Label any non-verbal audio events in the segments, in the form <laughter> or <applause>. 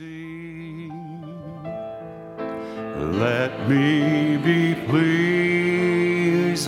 Let me be pleasing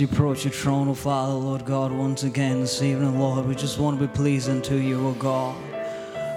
we approach your throne, oh Father, Lord God, once again this evening, Lord, we just want to be pleasing to you, oh God.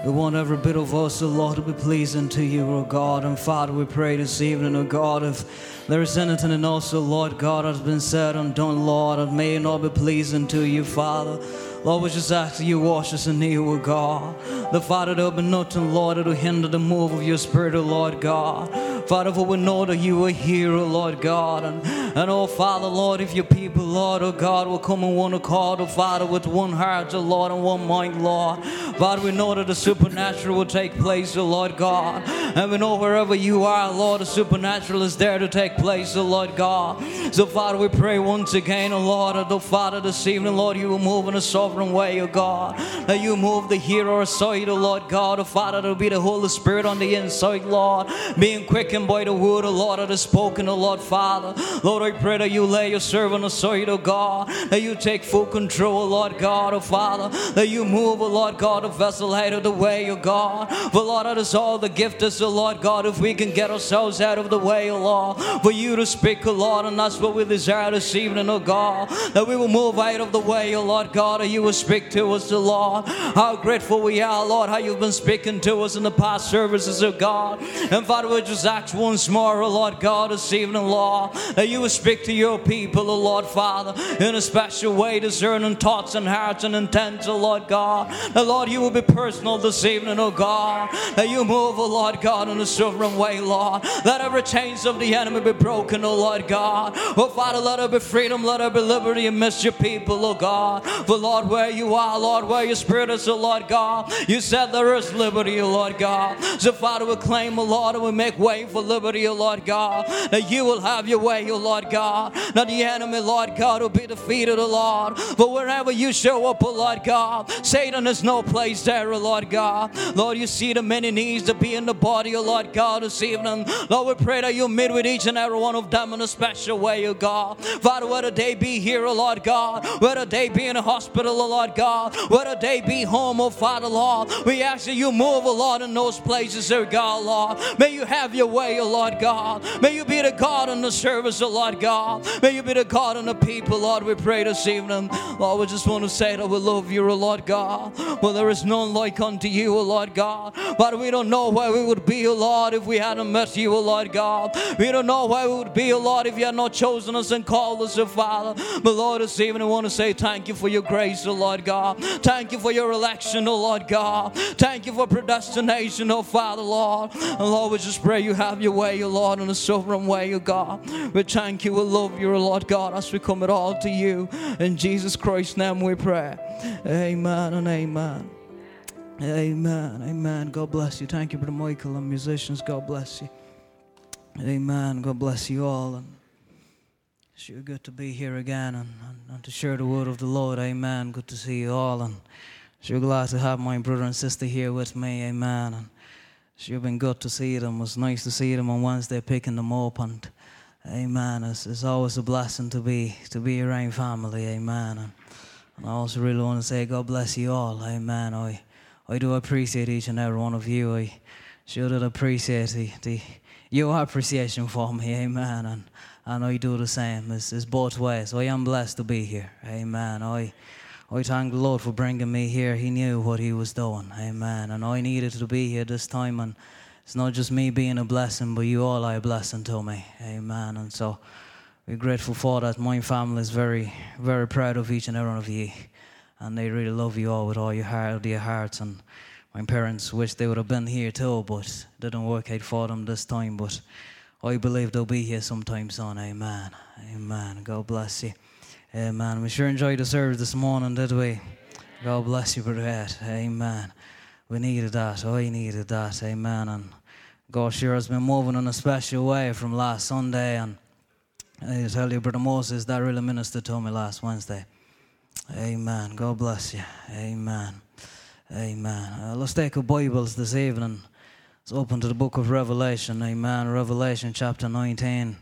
We want every bit of us, oh Lord, to be pleasing to you, O God. And Father, we pray this evening, O God, if there is anything in us, oh Lord God, has been said and done, Lord, that may not be pleasing to you, Father. Lord, we just ask that you wash us anew, O God. The Father, there will be nothing, Lord, that will hinder the move of your Spirit, O Lord God. Father, for we know that you are here, oh Lord God. And, and oh Father, Lord, if your people, Lord, oh God, will come in one accord, oh Father, with one heart, oh Lord, and one mind, Lord. Father, we know that the supernatural will take place, oh Lord God. And we know wherever you are, Lord, the supernatural is there to take place, oh Lord God. So, Father, we pray once again, oh Lord, oh Father, this evening, Lord, you will move in a sovereign way, oh God. That you move the hero aside, oh Lord God, oh Father, there will be the Holy Spirit on the inside, Lord, being quickened by the word, oh Lord, that is spoken, oh Lord Father. Lord, I pray that you lay your servant aside, oh God, that you take full control, Lord God, oh Father, that you move, oh Lord God, a vessel out of the way, oh God. For Lord, that is all the gift is, oh Lord God, if we can get ourselves out of the way, oh Lord, for you to speak, oh Lord, and that's what we desire this evening, oh God, that we will move out of the way, oh Lord God, that you will speak to us, oh Lord. How grateful we are, Lord, how you've been speaking to us in the past services, oh God. And Father, we just ask once more, oh Lord God, this evening, Lord, that you will speak to your people, oh Lord Father, in a special way, discerning thoughts and hearts and intents, oh Lord God. That Lord, you will be personal this evening, O God. That you move, O Lord God, in a sovereign way, Lord. Let every chains of the enemy be broken, O Lord God. Oh Father, let there be freedom, let there be liberty amidst your people, O God. For Lord, where you are, Lord, where your spirit is, O Lord God, you said there is liberty, O Lord God. So Father, we claim, oh Lord, and we make way for liberty, oh Lord God. That you will have your way, oh Lord God. That the enemy, Lord God, will be defeated, oh Lord. For wherever you show up, O Lord God, Satan has no place there, O Lord God. Lord, you see the many needs to be in the body, oh Lord God, this evening. Lord, we pray that you meet with each and every one of them in a special way, O God. Father, whether they be here, O Lord God, whether they be in a hospital, O Lord God, whether they be home, O Father, Lord, we ask that you move, oh Lord, in those places, oh God, Lord. May you have your way, oh Lord God. May you be the God in the service, oh Lord God. May you be the God in the people, Lord, we pray this evening. Lord, we just want to say that we love you, oh Lord God. Well, there is none like unto you, oh Lord God. But we don't know where we would be, oh Lord, if we hadn't met you, oh Lord God. We don't know where we would be, oh Lord, if you had not chosen us and called us, oh Father. But Lord, this evening I want to say thank you for your grace, oh Lord God. Thank you for your election, oh Lord God. Thank you for predestination, oh Father, Lord. And Lord, we just pray you have your way, oh Lord, in a sovereign way, oh God. We thank you, we love you, Lord God, as we come it all to you. In Jesus Christ's name we pray. Amen and amen. Amen. Amen. God bless you. Thank you, Brother Michael and musicians. God bless you. Amen. God bless you all. And it's sure good to be here again and, and, and to share the word of the Lord. Amen. Good to see you all. And sure glad to have my brother and sister here with me. Amen. And sure been good to see them. It was nice to see them on Wednesday picking them up. And amen. It's, it's always a blessing to be to be around family. Amen. And, and I also really want to say God bless you all. Amen. I I do appreciate each and every one of you. I sure did appreciate the, the your appreciation for me, amen. And, I do the same. It's, it's both ways. I am blessed to be here, amen. I, I thank the Lord for bringing me here. He knew what He was doing, amen. And I needed to be here this time. And it's not just me being a blessing, but you all are a blessing to me, amen. And so we're grateful for that. My family is very, very proud of each and every one of you. And they really love you all with all your heart, their hearts. And my parents wish they would have been here too, but it didn't work out for them this time. But I believe they'll be here sometime soon. Amen. Amen. God bless you. Amen. We sure enjoyed the service this morning, did we? God bless you, Brother Ed. Amen. We needed that. I needed that. Amen. And God sure has been moving in a special way from last Sunday. And I tell you, Brother Moses, that really ministered to me last Wednesday. Amen. God bless you. Amen. Amen. Uh, let's take our Bibles this evening. Let's open to the book of Revelation. Amen. Revelation chapter 19.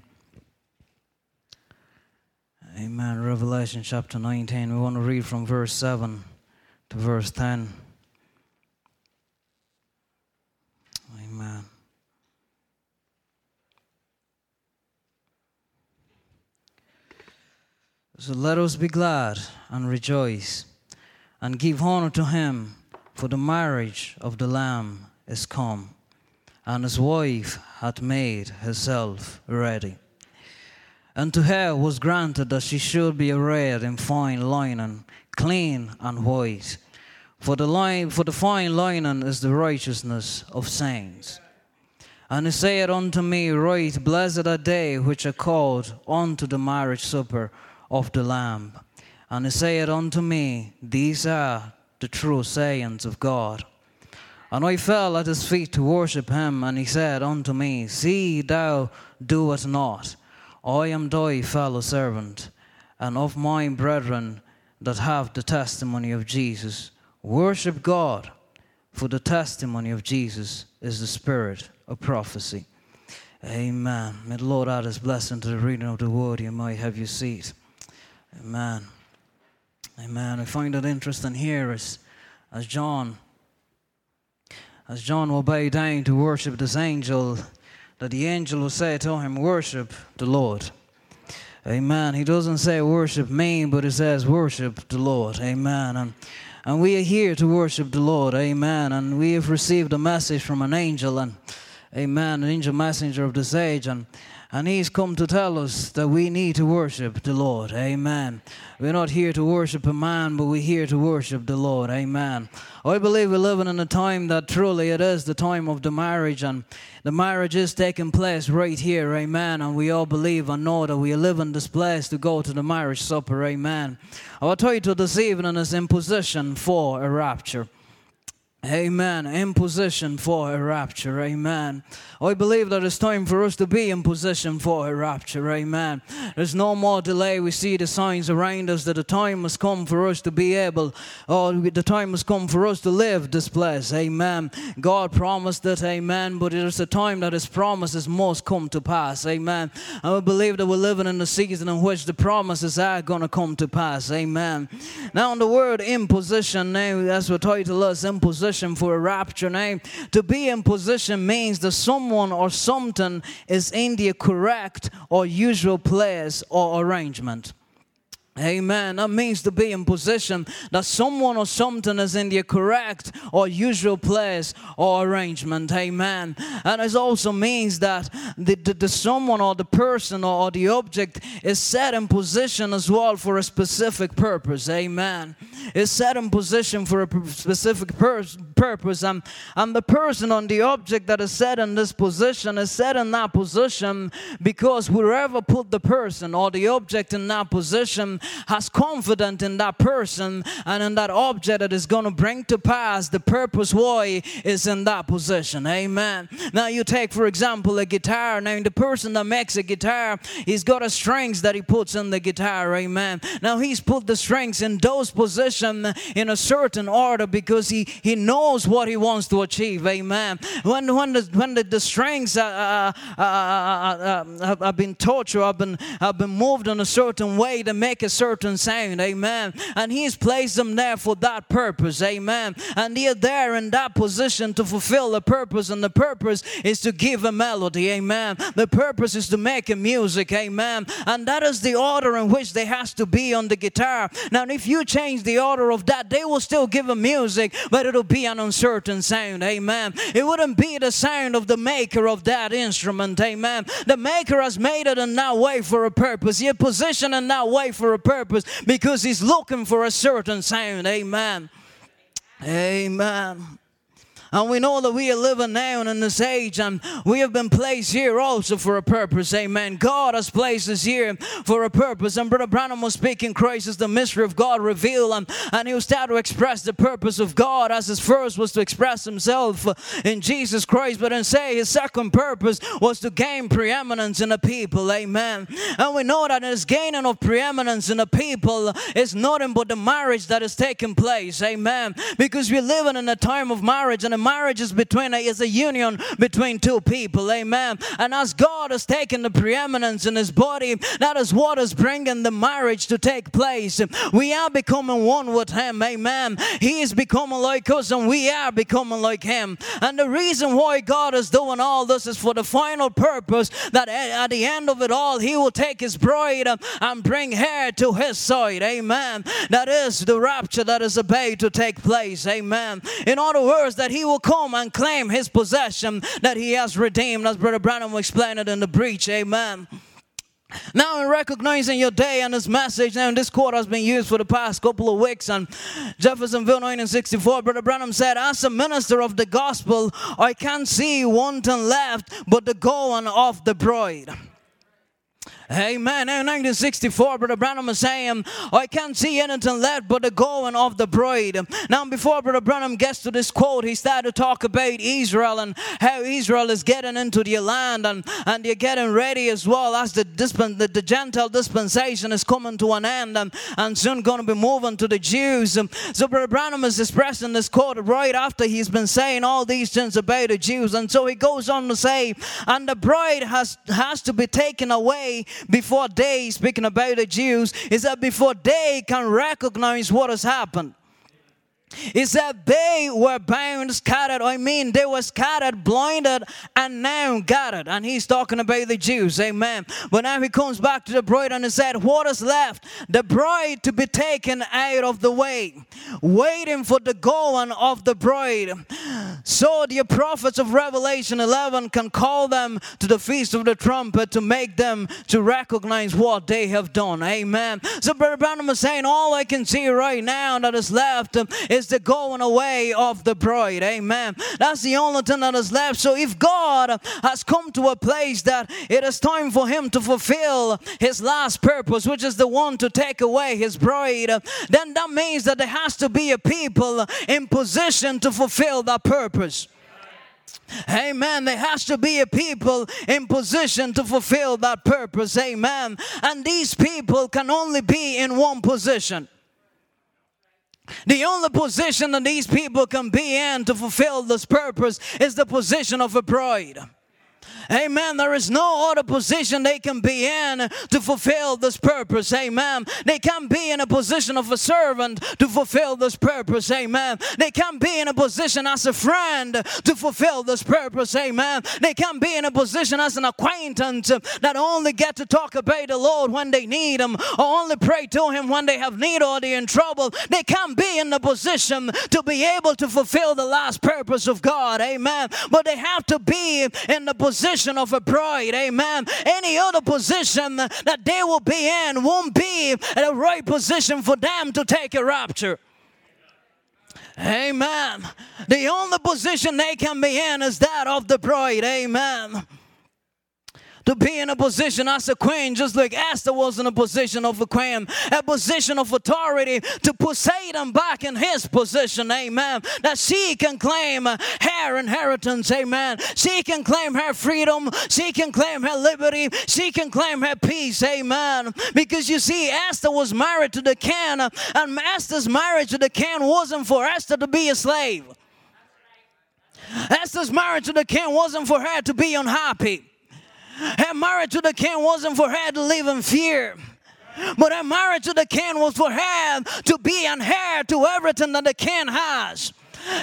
Amen. Revelation chapter 19. We want to read from verse 7 to verse 10. Amen. So let us be glad and rejoice and give honor to him for the marriage of the Lamb is come, and his wife hath made herself ready. And to her was granted that she should be arrayed in fine linen, clean and white. For the, line, for the fine linen is the righteousness of saints. And he said unto me, Right, blessed are they which are called unto the marriage supper of the Lamb. And he said unto me, These are the true sayings of God. And I fell at his feet to worship him, and he said unto me, See thou do it not. I am thy fellow servant, and of my brethren that have the testimony of Jesus. Worship God, for the testimony of Jesus is the spirit of prophecy. Amen. May the Lord add his blessing to the reading of the word. You might have your seat. Amen. Amen. I find it interesting here as, as John, as John will bow down to worship this angel, that the angel will say to him, Worship the Lord. Amen. He doesn't say worship me, but he says worship the Lord. Amen. And, and we are here to worship the Lord. Amen. And we have received a message from an angel, and Amen, an angel messenger of this age, and and he's come to tell us that we need to worship the Lord. Amen. We're not here to worship a man, but we're here to worship the Lord. Amen. I believe we're living in a time that truly it is the time of the marriage, and the marriage is taking place right here. Amen. And we all believe and know that we live in this place to go to the marriage supper. Amen. Our title this evening is In Position for a Rapture. Amen. In position for a rapture. Amen. I believe that it's time for us to be in position for a rapture. Amen. There's no more delay. We see the signs around us that the time has come for us to be able, or the time has come for us to live this place. Amen. God promised it. Amen. But it is a time that His promises must come to pass. Amen. And we believe that we're living in a season in which the promises are going to come to pass. Amen. Now, on the word in position, now that's what title is in position for a rapture. Now, to be in position means that someone or something is in the correct or usual place or arrangement. Amen. That means to be in position that someone or something is in the correct or usual place or arrangement. Amen. And it also means that the, the, the someone or the person or, the object is set in position as well for a specific purpose. Amen. It's set in position for a specific pur- purpose. And, and the person on the object that is set in this position is set in that position because whoever put the person or the object in that position has confidence in that person and in that object that is going to bring to pass the purpose why is in that position. Amen. Now you take, for example, a guitar. Now the person that makes a guitar, he's got a strings that he puts in the guitar. Amen. Now he's put the strings in those position in a certain order because he, he knows what he wants to achieve. Amen. When when the when the, the strings uh, uh, uh, uh have been or have been have been moved in a certain way to make a certain sound. Amen. And he's placed them there for that purpose. Amen. And they're there in that position to fulfill the purpose, and the purpose is to give a melody. Amen. The purpose is to make a music. Amen. And that is the order in which they has to be on the guitar. Now, if you change the order of that, they will still give a music, but it'll be an uncertain sound. Amen. It wouldn't be the sound of the maker of that instrument. Amen. The maker has made it in that way for a purpose. He positioned in that way for a purpose because he's looking for a certain sound. Amen. Amen. And we know that we are living now in this age and we have been placed here also for a purpose. Amen. God has placed us here for a purpose. And Brother Branham was speaking, Christ is the mystery of God revealed. And, and he was there to express the purpose of God as his first was to express himself in Jesus Christ. But then say his second purpose was to gain preeminence in the people. Amen. And we know that his gaining of preeminence in the people is nothing but the marriage that is taking place. Amen. Because we're living in a time of marriage and marriage is between is a union between two people. Amen. And as God has taken the preeminence in his body, that is what is bringing the marriage to take place. We are becoming one with him. Amen. He is becoming like us and we are becoming like him. And the reason why God is doing all this is for the final purpose that at the end of it all, he will take his bride and bring her to his side. Amen. That is the rapture that is about to take place. Amen. In other words, that he will come and claim his possession that he has redeemed, as Brother Branham explained it in the breach. Amen. Now, in recognizing your day and this message, now this quote has been used for the past couple of weeks on Jeffersonville 1964. Brother Branham said, As a minister of the gospel, I can't see one thing left but the going of the bride. Amen. In 1964, Brother Branham was saying, I can't see anything left but the going of the bride. Now, before Brother Branham gets to this quote, he started to talk about Israel and how Israel is getting into the land and, and they're getting ready as well as the, the, the Gentile dispensation is coming to an end and, and soon going to be moving to the Jews. So, Brother Branham is expressing this quote right after he's been saying all these things about the Jews. And so he goes on to say, and the bride has, has to be taken away before they, speaking about the Jews, is that before they can recognize what has happened is that they were bound, scattered. I mean, they were scattered, blinded, and now gathered. And he's talking about the Jews, amen. But now he comes back to the bride and he said, What is left? The bride to be taken out of the way, waiting for the going of the bride. So the prophets of Revelation 11 can call them to the feast of the trumpet to make them to recognize what they have done, amen. So Brother Branham is saying, All I can see right now that is left is is the going away of the bride. Amen. That's the only thing that is left. So if God has come to a place that it is time for him to fulfill his last purpose, which is the one to take away his bride, then that means that there has to be a people in position to fulfill that purpose. Amen. There has to be a people in position to fulfill that purpose. Amen. And these people can only be in one position. The only position that these people can be in to fulfill this purpose is the position of a bride. Amen. There is no other position they can be in to fulfill this purpose. Amen. They can't be in a position of a servant to fulfill this purpose. Amen. They can't be in a position as a friend to fulfill this purpose. Amen. They can't be in a position as an acquaintance that only get to talk about the Lord when they need Him or only pray to Him when they have need or they're in trouble. They can't be in the position to be able to fulfill the last purpose of God. Amen. But they have to be in the position position of a bride. Amen. Any other position that they will be in won't be the right position for them to take a rapture. Amen. The only position they can be in is that of the bride. Amen. To be in a position as a queen, just like Esther was in a position of a queen, a position of authority to put Satan back in his position, amen. That she can claim her inheritance, amen. She can claim her freedom, she can claim her liberty, she can claim her peace, amen. Because you see, Esther was married to the king, and Esther's marriage to the king wasn't for Esther to be a slave. Esther's marriage to the king wasn't for her to be unhappy. Her marriage to the king wasn't for her to live in fear. But her marriage to the king was for her to be an heir to everything that the king has.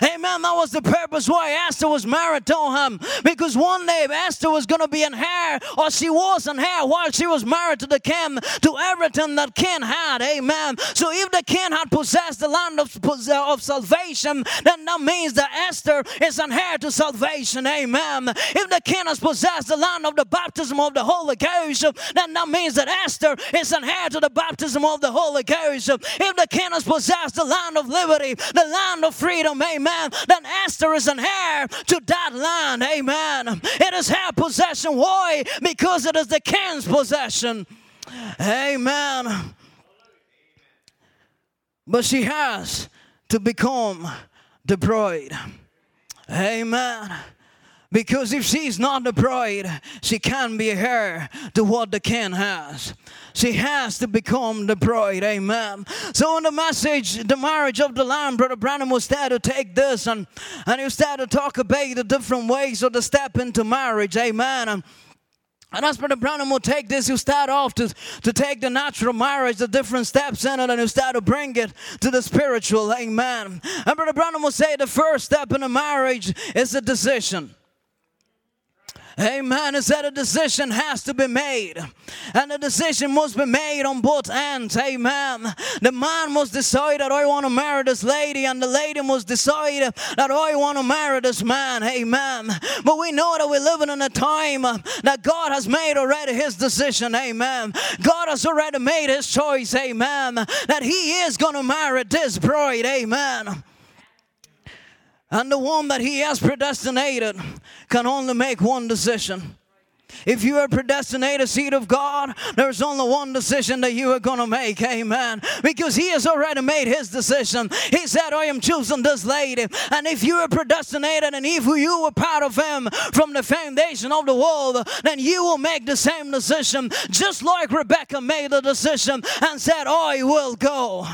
Amen. That was the purpose why Esther was married to him. Because one day Esther was going to be an heir, or she was an heir while she was married to the king, to everything that king had. Amen. So if the king had possessed the land of, uh, of salvation, then that means that Esther is an heir to salvation. Amen. If the king has possessed the land of the baptism of the Holy Ghost, then that means that Esther is an heir to the baptism of the Holy Ghost. If the king has possessed the land of liberty, the land of freedom, amen, then Esther is an heir to that land, amen. It is her possession. Why? Because it is the king's possession, amen. But she has to become the bride, amen. Because if she's not the bride, she can't be her to what the king has. She has to become the bride. Amen. So in the message, the marriage of the Lamb, Brother Branham was there to take this and, and he there to talk about the different ways of the step into marriage. Amen. And, and as Brother Branham will take this, you start off to, to take the natural marriage, the different steps in it, and you start to bring it to the spiritual. Amen. And Brother Branham will say the first step in a marriage is a decision. Amen. Is that a decision has to be made. And the decision must be made on both ends. Amen. The man must decide that I want to marry this lady, and the lady must decide that I want to marry this man. Amen. But we know that we're living in a time that God has made already his decision. Amen. God has already made his choice. Amen. That he is going to marry this bride. Amen. And the one that he has predestinated can only make one decision. If you are predestinated seed of God, there's only one decision that you are going to make. Amen. Because He has already made His decision. He said, I am choosing this lady. And if you are predestinated and if you were part of Him from the foundation of the world, then you will make the same decision. Just like Rebecca made the decision and said, I will go.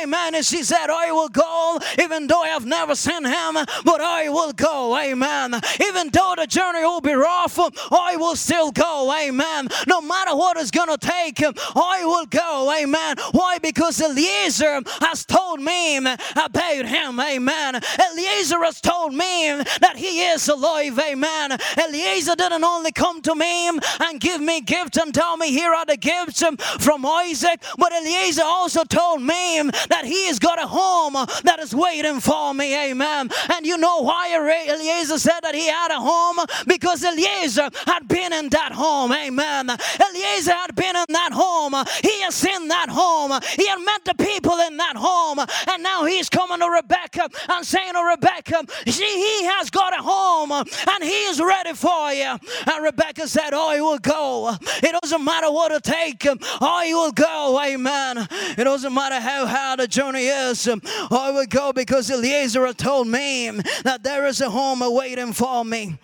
Amen. And she said, I will go, even though I have never seen Him, but I will go. Amen. Even though the journey will be rough, I will still go. Amen. No matter what it's going to take, him, I will go. Amen. Why? Because Eliezer has told me about him. Amen. Eliezer has told me that he is alive. Amen. Eliezer didn't only come to me and give me gifts and tell me here are the gifts from Isaac, but Eliezer also told me that he has got a home that is waiting for me. Amen. And you know why Eliezer said that he had a home? Because Eliezer had been in that home. Amen. Eliezer had been in that home. He has seen that home. He had met the people in that home. And now he's coming to Rebecca and saying to Rebecca, she, he has got a home and he is ready for you. And Rebecca said, Oh, he will go. It doesn't matter what it takes. Oh, he will go. Amen. It doesn't matter how hard the journey is. I will go because Eliezer told me that there is a home awaiting for me.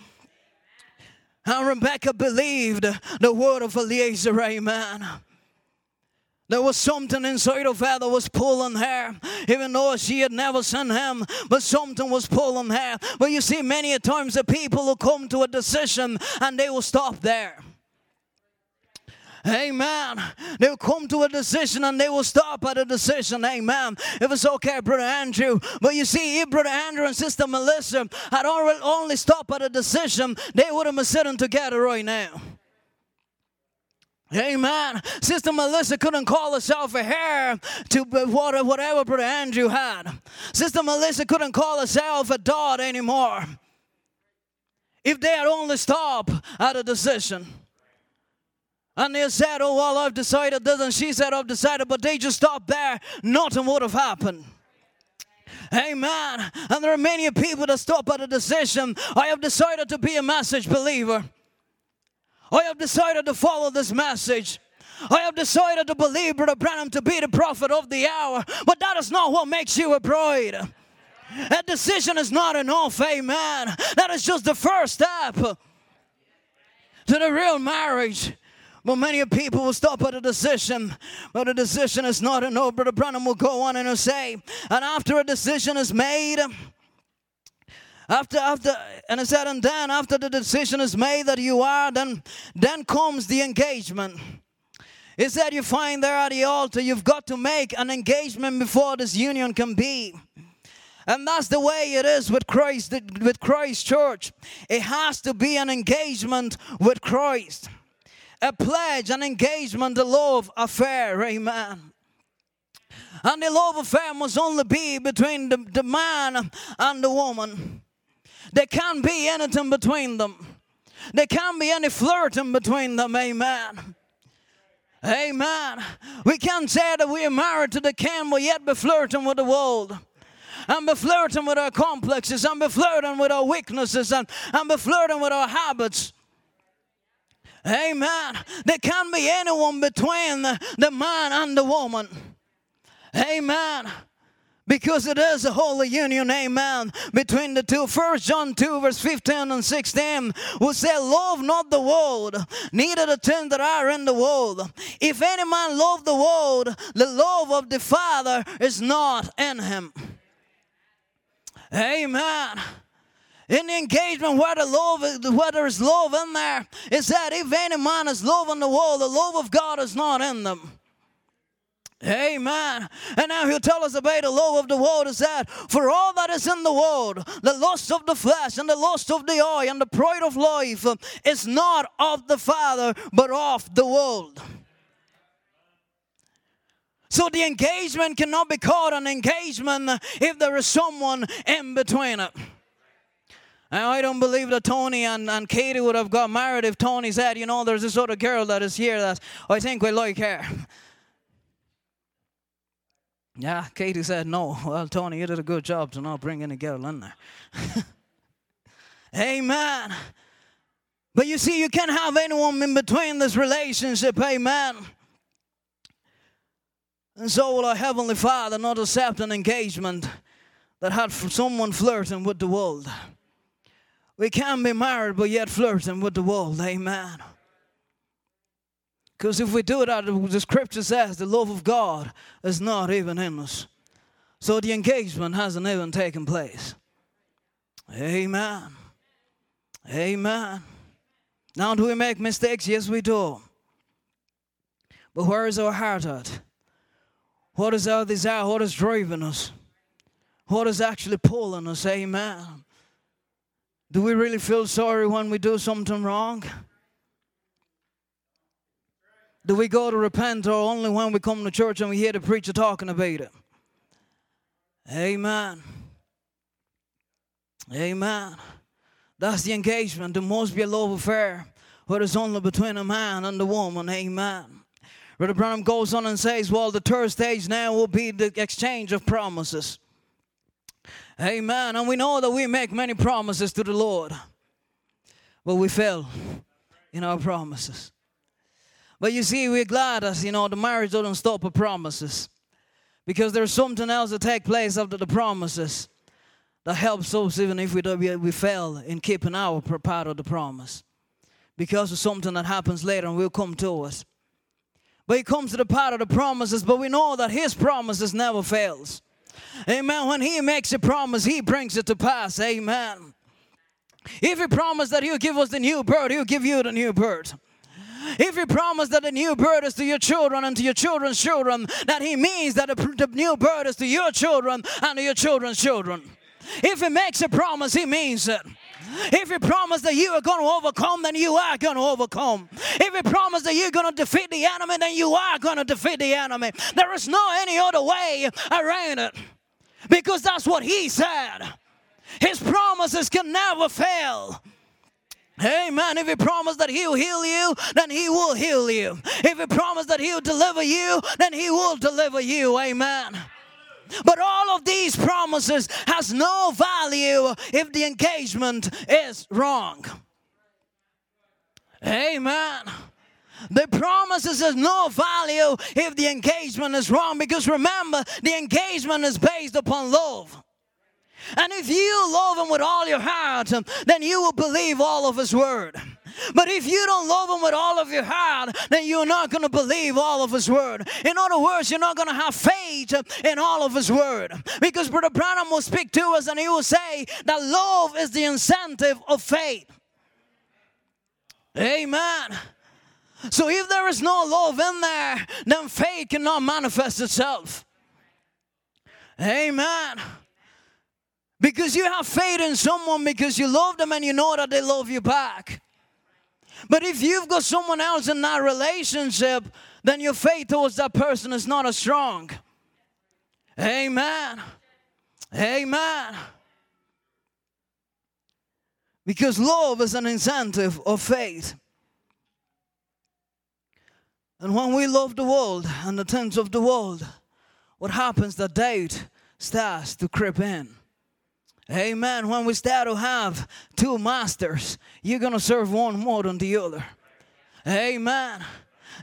And Rebecca believed the word of Eliezer, amen. There was something inside of her that was pulling her, even though she had never seen him, but something was pulling her. But you see, many a times the people will come to a decision and they will stop there. Amen. They'll come to a decision and they will stop at a decision. Amen. If it's okay, Brother Andrew. But you see, if Brother Andrew and Sister Melissa had already only stopped at a decision, they would have been sitting together right now. Amen. Sister Melissa couldn't call herself a hair to whatever Brother Andrew had. Sister Melissa couldn't call herself a dot anymore. If they had only stopped at a decision. And they said, Oh, well, I've decided this, and she said, I've decided, but they just stopped there. Nothing would have happened. Amen. And there are many people that stop at a decision. I have decided to be a message believer. I have decided to follow this message. I have decided to believe Brother Branham to be the prophet of the hour, but that is not what makes you a bride. That decision is not enough, amen. That is just the first step to the real marriage. But many people will stop at a decision, but a decision is not enough. Brother Branham will go on and say, and after a decision is made, after after and it said, and then after the decision is made that you are, then then comes the engagement. It said you find there at the altar, you've got to make an engagement before this union can be. And that's the way it is with Christ, with Christ Church. It has to be an engagement with Christ. A pledge, an engagement, a love affair. Amen. And the love affair must only be between the, the man and the woman. There can't be anything between them. There can't be any flirting between them. Amen. Amen. We can't say that we are married to the king, but yet be flirting with the world. And be flirting with our complexes, and be flirting with our weaknesses, and, and be flirting with our habits. Amen. There can't be anyone between the, the man and the woman. Amen because it is a holy union, amen, between the two. First John 2, verse 15 and 16 will say, Love not the world, neither the things that are in the world. If any man love the world, the love of the Father is not in him. Amen. In the engagement where the love, where there is love in there, is that if any man is loving the world, the love of God is not in them. Amen. And now he'll tell us about the love of the world is that for all that is in the world, the lust of the flesh and the lust of the eye and the pride of life is not of the Father, but of the world. So the engagement cannot be called an engagement if there is someone in between it. I don't believe that Tony and, and Katie would have got married if Tony said, you know, there's this other girl that is here that I think we like her. <laughs> Yeah, Katie said no. Well, Tony, you did a good job to not bring any girl in there. <laughs> amen. But you see, you can't have anyone in between this relationship. Amen. And so will our Heavenly Father not accept an engagement that had someone flirting with the world. We can be married, but yet flirting with the world. Amen. Because if we do that, the scripture says the love of God is not even in us. So the engagement hasn't even taken place. Amen. Amen. Now, do we make mistakes? Yes, we do. But where is our heart at? What is our desire? What is driving us? What is actually pulling us? Amen. Do we really feel sorry when we do something wrong? Do we go to repent or only when we come to church and we hear the preacher talking about it? Amen. Amen. That's the engagement. There must be a love affair where it's only between a man and a woman. Amen. Brother Branham goes on and says, Well, the third stage now will be the exchange of promises. Amen. And we know that we make many promises to the Lord, but we fail in our promises. But you see, we're glad as you know the marriage doesn't stop at promises. Because there's something else that take place after the promises that helps us even if we, do, we fail in keeping our part of the promise. Because of something that happens later and will come to us. But he comes to the part of the promises, but we know that his promises never fails. Amen. When he makes a promise, he brings it to pass. Amen. If he promised that he'll give us the new birth, he'll give you the new birth. If He promised that the new birth is to your children and to your children's children, that He means that the new birth is to your children and to your children's children. If He makes a promise, He means it. If he promised that you are going to overcome, then you are going to overcome. If he promised that you're going to defeat the enemy, then you are going to defeat the enemy. There is no any other way around it because that's what he said. His promises can never fail. Amen. If he promised that he'll heal you, then he will heal you. If he promised that he'll deliver you, then he will deliver you. Amen. But all of these promises has no value if the engagement is wrong. Amen. The promises has no value if the engagement is wrong because remember, the engagement is based upon love. And if you love him with all your heart, then you will believe all of his word. But if you don't love him with all of your heart, then you're not going to believe all of his word. In other words, you're not going to have faith in all of his word. Because Brother Branham will speak to us and he will say that love is the incentive of faith. Amen. So if there is no love in there, then faith cannot manifest itself. Amen. Because you have faith in someone because you love them and you know that they love you back. But if you've got someone else in that relationship, then your faith towards that person is not as strong. Amen. Amen. Because love is an incentive of faith. And when we love the world and the things of the world, what happens? That doubt starts to creep in. Amen. When we start to have two masters, you're going to serve one more than the other. Amen.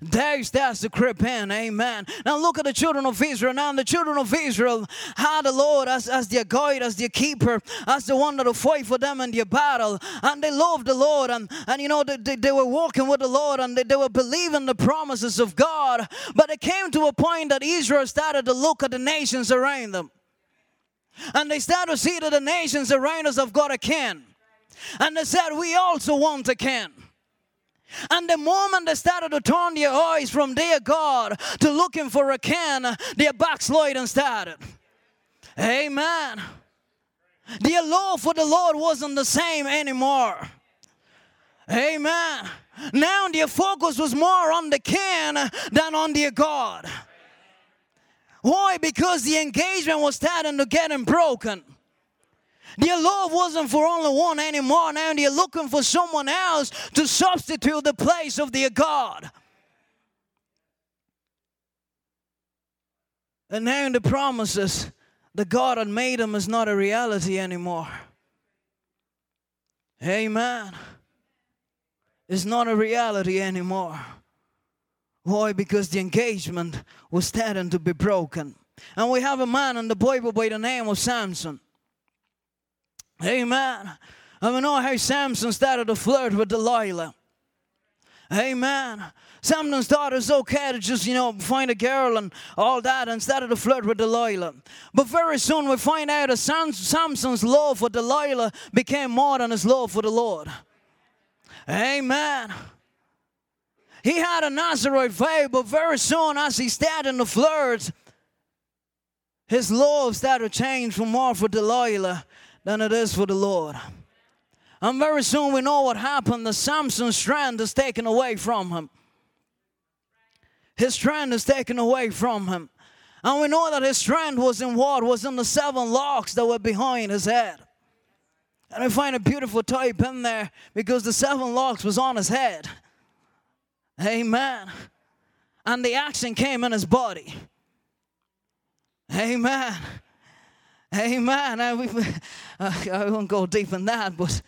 There starts to creep in. Amen. Now look at the children of Israel. Now the children of Israel had the Lord as, as their guide, as their keeper, as the one that will fight for them in their battle. And they loved the Lord. And, and you know, they, they, they were walking with the Lord and they, they were believing the promises of God. But it came to a point that Israel started to look at the nations around them. And they started to see that the nations around us have got a king. And they said, We also want a can. And the moment they started to turn their eyes from their God to looking for a can, their backsliding started. Amen. Their love for the Lord wasn't the same anymore. Amen. Now their focus was more on the can than on their God. Why? Because the engagement was starting to getting broken. Their love wasn't for only one anymore. Now they're looking for someone else to substitute the place of their God. And now the promises that God had made them is not a reality anymore. Amen. It's not a reality anymore. Why? Because the engagement was starting to be broken. And we have a man in the Bible by the name of Samson. Amen. And we know how Samson started to flirt with Delilah. Amen. Samson's thought it's okay to just, you know, find a girl and all that and started to flirt with Delilah. But very soon we find out that Samson's love for Delilah became more than his love for the Lord. Amen. He had a Nazarite vow, but very soon as he started in the his love started to change from more for Delilah than it is for the Lord. And very soon we know what happened. The Samson strand is taken away from him. His strand is taken away from him. And we know that his strand was in what? Was in the seven locks that were behind his head. And I find a beautiful type in there because the seven locks was on his head. Amen. And the action came in his body. Amen. Amen. I, we, I won't go deep in that, but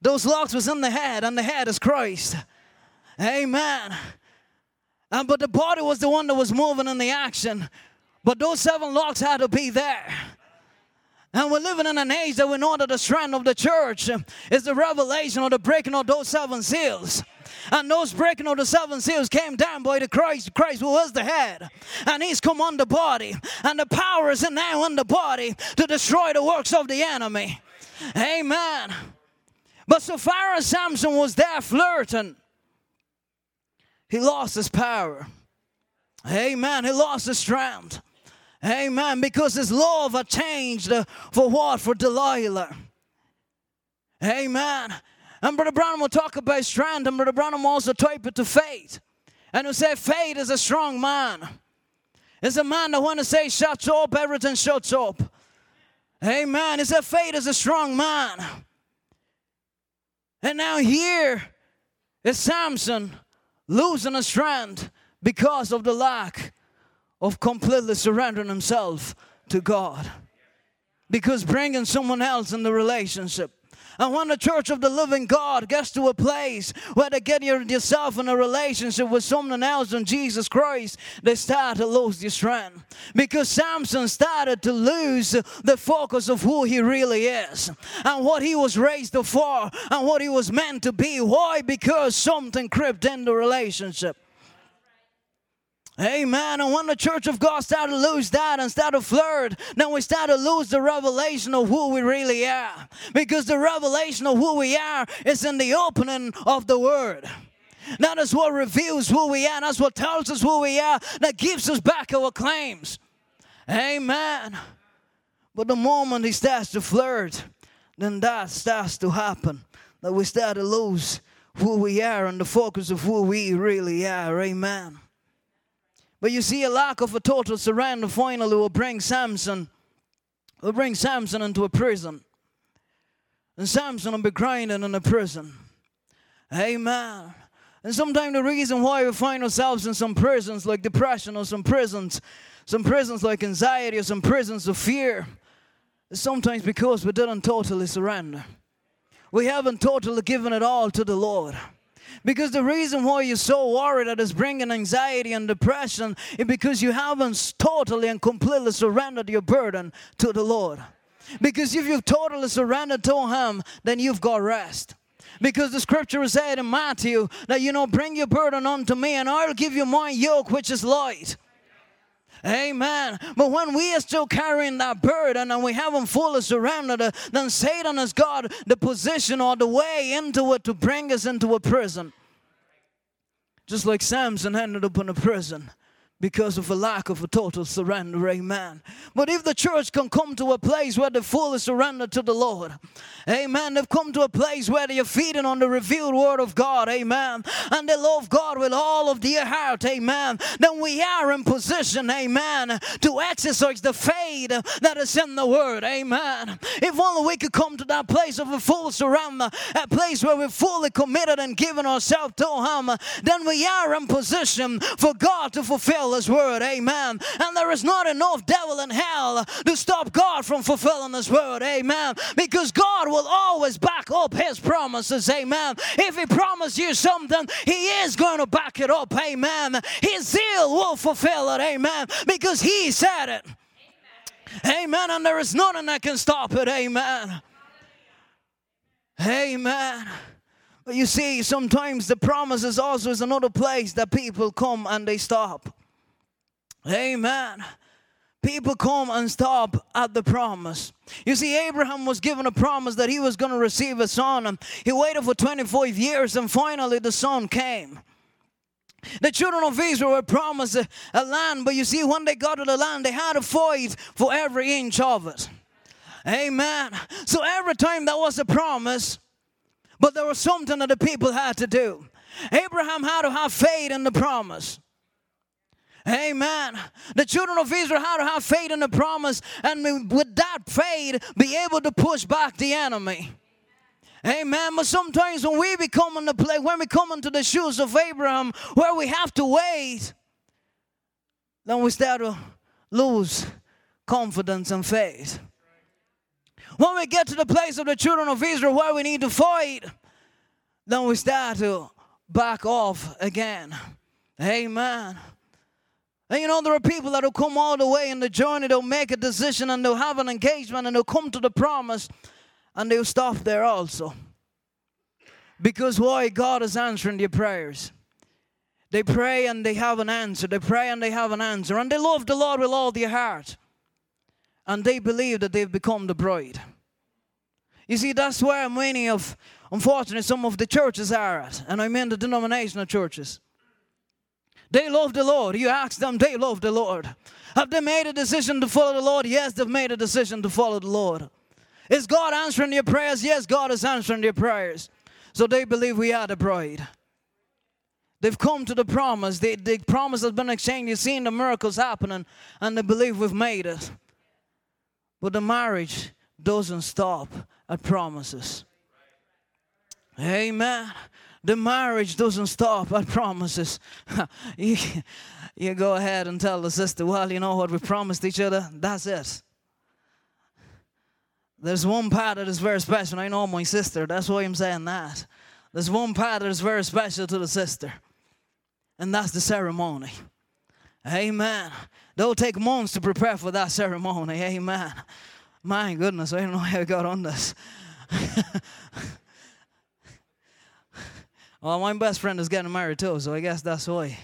those locks was in the head, and the head is Christ. Amen. And but the body was the one that was moving in the action. But those seven locks had to be there. And we're living in an age that we know that the strength of the church is the revelation or the breaking of those seven seals. And those breaking of the seven seals came down by the Christ, Christ who was the head. And he's come on the body. And the power is now in the body to destroy the works of the enemy. Amen. But so far as Samson was there flirting, he lost his power. Amen. He lost his strength. Amen. Because his love had changed for what? For Delilah. Amen. And Brother Branham will talk about strength, and Brother Branham will also type it to faith. And he'll say, faith is a strong man. It's a man that when he say shuts up, everything shuts up. Amen. He said, faith is a strong man. And now here is Samson losing his strength because of the lack of completely surrendering himself to God. Because bringing someone else in the relationship And when the church of the living God gets to a place where they get yourself in a relationship with someone else than Jesus Christ, they start to lose their strength. Because Samson started to lose the focus of who he really is and what he was raised for and what he was meant to be. Why? Because something crept in the relationship. Amen. And when the church of God started to lose that and started to flirt, then we started to lose the revelation of who we really are. Because the revelation of who we are is in the opening of the Word. That is what reveals who we are. That's what tells us who we are. That gives us back our claims. Amen. But the moment he starts to flirt, then that starts to happen. That we start to lose who we are and the focus of who we really are. Amen. But you see, a lack of a total surrender finally will bring Samson, will bring Samson into a prison. And Samson will be grinding in a prison. Amen. And sometimes the reason why we find ourselves in some prisons like depression or some prisons, some prisons like anxiety or some prisons of fear, is sometimes because we didn't totally surrender. We haven't totally given it all to the Lord. Because the reason why you're so worried that it's bringing anxiety and depression is because you haven't totally and completely surrendered your burden to the Lord. Because if you've totally surrendered to Him, then you've got rest. Because the scripture is said in Matthew that, you know, bring your burden unto me and I'll give you my yoke, which is light. Amen. But when we are still carrying that burden and we haven't fully surrendered, uh, then Satan has got the position or the way into it to bring us into a prison. Just like Samson ended up in a prison because of a lack of a total surrender. Amen. But if the church can come to a place where they fully surrender to the Lord, amen, they've come to a place where they are feeding on the revealed word of God, amen, and they love God with all of their heart, amen, then we are in position, amen, to exercise the faith that is in the word, amen. If only we could come to that place of a full surrender, a place where we're fully committed and given ourselves to Him, then we are in position for God to fulfill His word. Amen. And there is not enough devil in hell to stop God from fulfilling His word. Amen. Because God will always back up His promises. Amen. If He promised you something, He is going to back it up. Amen. His zeal will fulfill it. Amen. Because He said it. Amen. And there is nothing that can stop it. Amen. Amen. But you see, sometimes the promises also is another place that people come and they stop. Amen. People come and stop at the promise. You see, Abraham was given a promise that he was going to receive a son. And he waited for 25 years, and finally the son came. The children of Israel were promised a, a, land, but you see, when they got to the land, they had to fight for every inch of it. Amen. So every time there was a promise, but there was something that the people had to do. Abraham had to have faith in the promise. Amen. The children of Israel had to have faith in the promise, and with that faith, be able to push back the enemy. Amen. But sometimes when we become in the place, when we come into the shoes of Abraham, where we have to wait, then we start to lose confidence and faith. When we get to the place of the children of Israel where we need to fight, then we start to back off again. Amen. And you know, there are people that will come all the way in the journey, they'll make a decision and they'll have an engagement and they'll come to the promise and they'll stop there also. Because why? God is answering their prayers. They pray and they have an answer. They pray and they have an answer. And they love the Lord with all their heart. And they believe that they've become the bride. You see, that's where many of, unfortunately, some of the churches are at. And I mean the denominational churches. They love the Lord. You ask them, they love the Lord. Have they made a decision to follow the Lord? Yes, they've made a decision to follow the Lord. Is God answering your prayers? Yes, God is answering your prayers. So they believe we are the bride. They've come to the promise. The, the promise has been exchanged. You've seen the miracles happening, and they believe we've made it. But the marriage doesn't stop at promises. Amen the marriage doesn't stop at promises. <laughs> you, you go ahead and tell the sister, well, you know what we promised each other? That's it. There's one part that is very special. I know my sister, that's why I'm saying that. There's one part that is very special to the sister, and that's the ceremony. Amen. They'll take months to prepare for that ceremony. Amen. My goodness, I don't know how I got on this. <laughs> well, my best friend is getting married too, so I guess that's why.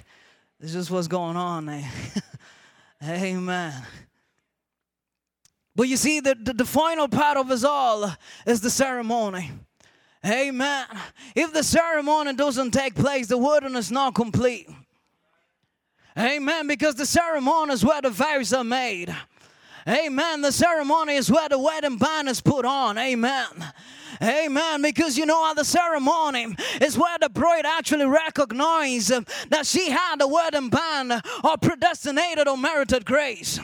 It's just what's going on. Eh? <laughs> Amen. But you see, the, the, the final part of us all is the ceremony. Amen. If the ceremony doesn't take place, the wedding is not complete. Amen. Because the ceremony is where the vows are made. Amen. The ceremony is where the wedding band is put on. Amen. Amen. Because you know, at the ceremony is where the bride actually recognized that she had the wedding band of predestinated or merited grace.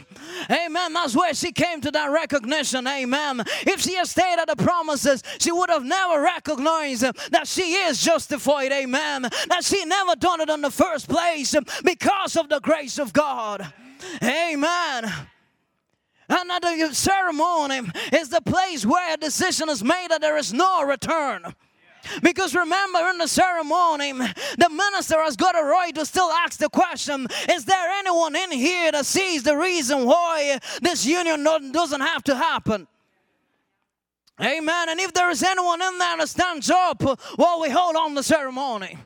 Amen. That's where she came to that recognition. Amen. If she had stayed at the promises, she would have never recognized that she is justified. Amen. That she never done it in the first place because of the grace of God. Amen. And the ceremony is the place where a decision is made that there is no return. Because remember, in the ceremony, the minister has got a right to still ask the question Is there anyone in here that sees the reason why this union doesn't have to happen? Amen. And if there is anyone in there that stands up while we hold on the ceremony,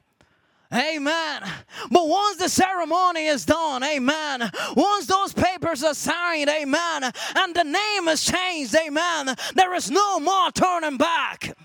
Amen. But once the ceremony is done, amen. Once those papers are signed, amen, and the name is changed, amen, there is no more turning back.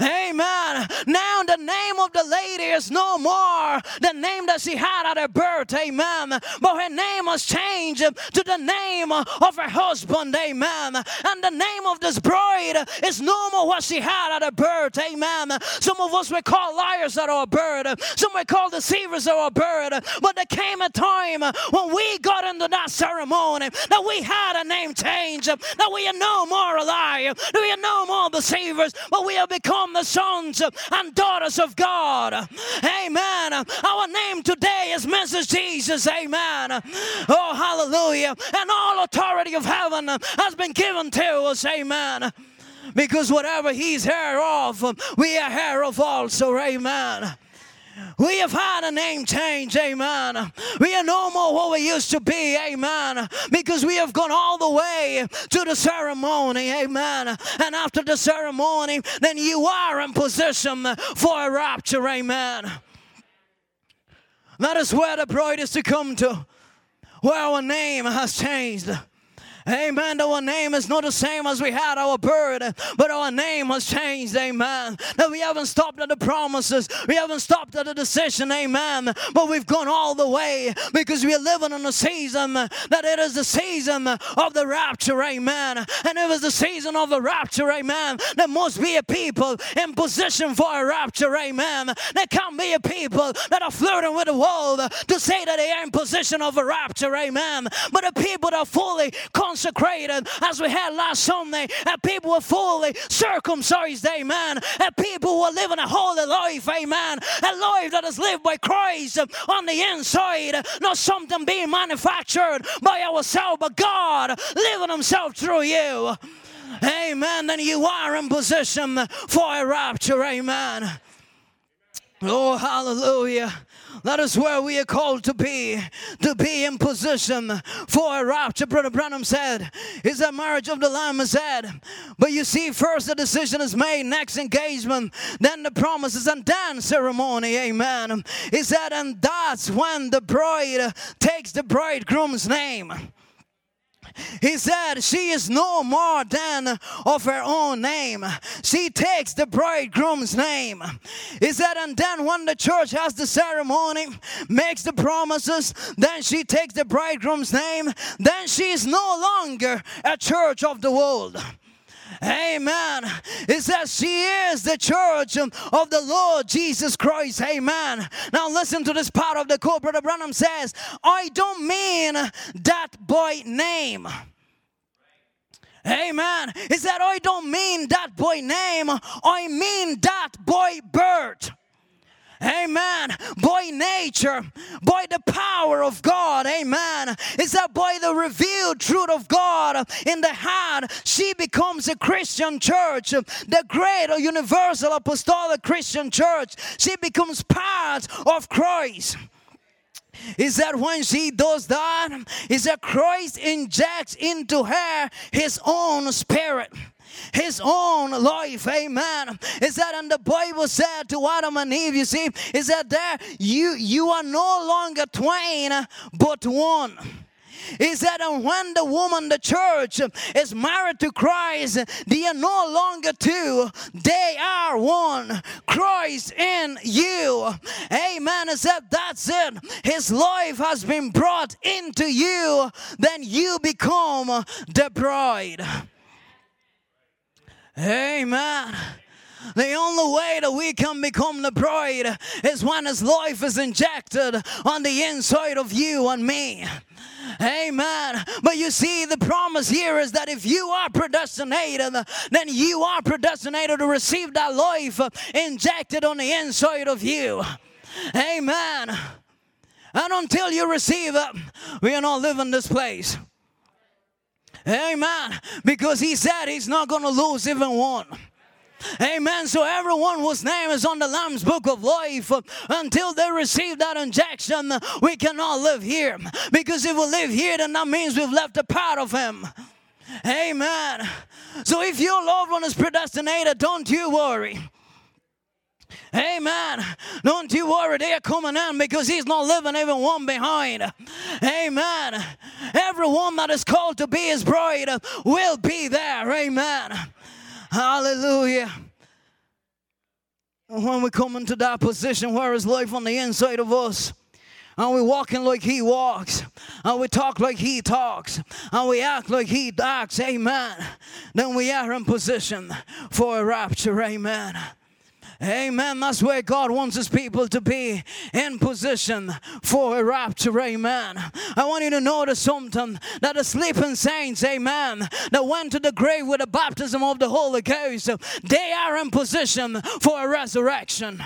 Amen. Now the name of the lady is no more the name that she had at her birth. Amen. But her name was changed to the name of her husband. Amen. And the name of this bride is no more what she had at her birth. Amen. Some of us we call liars at our birth. Some we call deceivers at our birth. But there came a time when we got into that ceremony that we had a name change. That we are no more a liar. That we are no more deceivers. But we have become become the sons and daughters of God. Amen. Our name today is Mrs. Jesus. Amen. Oh, hallelujah. And all authority of heaven has been given to us. Amen. Because whatever he's heir of, we are heir of also. Amen. We have had a name change, amen. We are no more what we used to be, amen, because we have gone all the way to the ceremony, amen. And after the ceremony, then you are in position for a rapture, amen. That is where the bride is to come to, where our name has changed. Amen. Our name is not the same as we had our bird, but our name has changed. Amen. That we haven't stopped at the promises, we haven't stopped at the decision. Amen. But we've gone all the way because we are living in a season that it is the season of the rapture. Amen. And it was the season of the rapture. Amen. There must be a people in position for a rapture. Amen. There can't be a people that are flirting with the world to say that they are in position of a rapture. Amen. But the people that are fully consecrated as we had last Sunday, and people were fully circumcised, amen. And people were living a holy life, amen. A life that is lived by Christ on the inside, not something being manufactured by ourselves, but God living Himself through you. Amen. Then you are in position for a rapture. Amen. Oh, hallelujah. That is where we are called to be, to be in position for a rapture. Brother Branham said, is that marriage of the Lamb said. But you see, first the decision is made, next engagement, then the promises, and then ceremony. Amen. He said, and that's when the bride takes the bridegroom's name. He said, She is no more than of her own name. She takes the bridegroom's name. He said, And then when the church has the ceremony, makes the promises, then she takes the bridegroom's name, then she is no longer a church of the world. Amen. It says she is the church of the Lord Jesus Christ. Amen. Now listen to this part of the quote. Brother Branham says, I don't mean that by name. Amen. He said, I don't mean that by name, I mean that by birth. Amen. By nature, by the power of God. Amen. Is that by the revealed truth of God in the heart, she becomes a Christian church, the great or universal apostolic Christian church. She becomes part of Christ is that when she does that, is that Christ injects into her his own spirit his own life. Amen. Is that and the Bible said to Adam and Eve, you see, is that there you you are no longer twain but one. Is that when the woman, the church, is married to Christ, they are no longer two, they are one. Christ in you. Amen. Is that that's it? His life has been brought into you, then you become the bride. Amen. The only way that we can become the bride is when His life is injected on the inside of you and me. Amen. But you see, the promise here is that if you are predestinated, then you are predestinated to receive that life injected on the inside of you. Amen. And until you receive it, we are not living this place. Amen. Because he said he's not going to lose even one. Amen. So everyone whose name is on the Lamb's book of life, until they receive that injection, we cannot live here. Because if we live here, then that means we've left a part of him. Amen. So if your loved one is predestinated, don't you worry. Amen. Don't you worry, they are coming in because he's not leaving even one behind. Amen. Everyone that is called to be his bride will be there. Amen. Hallelujah. When we come into that position where his life on the inside of us, and we walking like he walks, and we talk like he talks, and we act like he acts, amen, then we are in position for a rapture, amen. Amen. That's where God wants his people to be in position for a rapture. Amen. I want you to notice something that the sleeping saints, amen, that went to the grave with the baptism of the Holy Ghost, they are in position for a resurrection.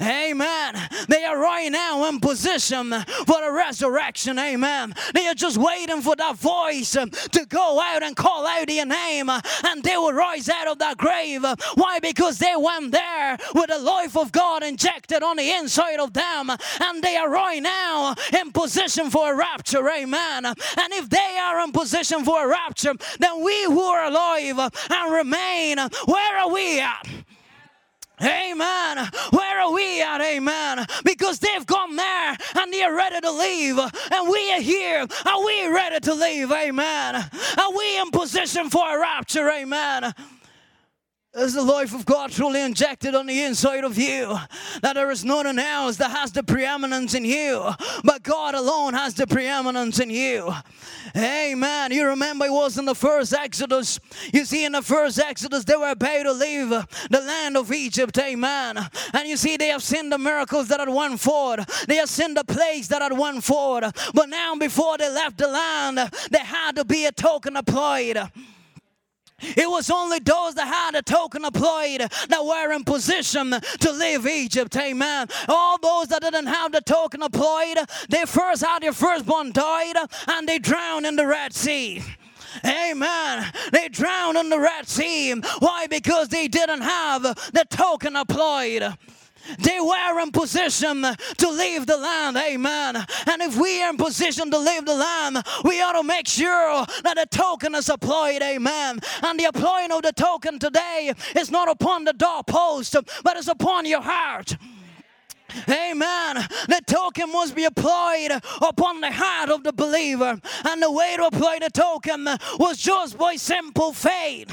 Amen. They are right now in position for the resurrection. Amen. They are just waiting for that voice to go out and call out your name, and they will rise out of that grave. Why? Because they went there with the life of God injected on the inside of them, and they are right now in position for a rapture. Amen. And if they are in position for a rapture, then we who are alive and remain, where are we at? Amen. Where are we at? Amen. Because they've gone there and they're ready to leave. And we are here. Are we ready to leave? Amen. Are we in position for a rapture? Amen. Is the life of God truly injected on the inside of you? That there is nothing else that has the preeminence in you, but God alone has the preeminence in you. Amen. You remember it was in the first Exodus. You see, in the first Exodus, they were about to leave the land of Egypt. Amen. And you see, they have seen the miracles that had went forward, they have seen the plagues that had went forward. But now, before they left the land, there had to be a token applied. It was only those that had a token applied that were in position to leave Egypt. Amen. All those that didn't have the token applied, they first had their firstborn died and they drowned in the Red Sea. Amen. They drowned in the Red Sea. Why? Because they didn't have the token applied. They were in position to leave the land. Amen. And if we are in position to leave the land, we ought to make sure that the token is applied. Amen. And the applying of the token today is not upon the doorpost, but it's upon your heart. Amen. The token must be applied upon the heart of the believer. And the way to apply the token was just by simple faith.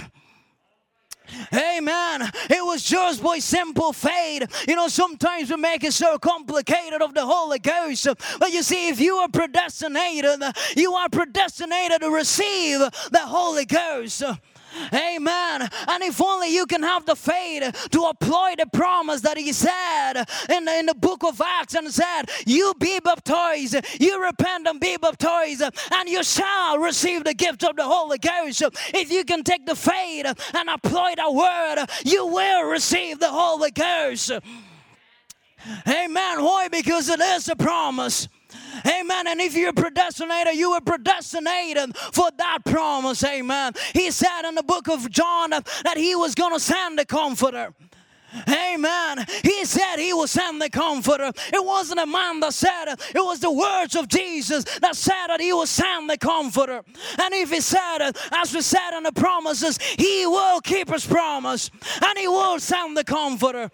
Amen. It was just by simple faith. You know, sometimes we make it so complicated of the Holy Ghost. But you see, if you are predestinated, you are predestinated to receive the Holy Ghost. Amen. And if only you can have the faith to apply the promise that he said in the, in the book of Acts and said, You be baptized, you repent and be baptized, and you shall receive the gift of the Holy Ghost. If you can take the faith and apply the word, you will receive the Holy Ghost. Amen. Why? Because it is a promise. Amen. And if you're predestinated, you were predestinated for that promise. Amen. He said in the book of John that he was going to send the comforter. Amen. He said he will send the comforter. It wasn't a man that said it, it was the words of Jesus that said that he will send the comforter. And if he said it, as we said in the promises, he will keep his promise and he will send the comforter.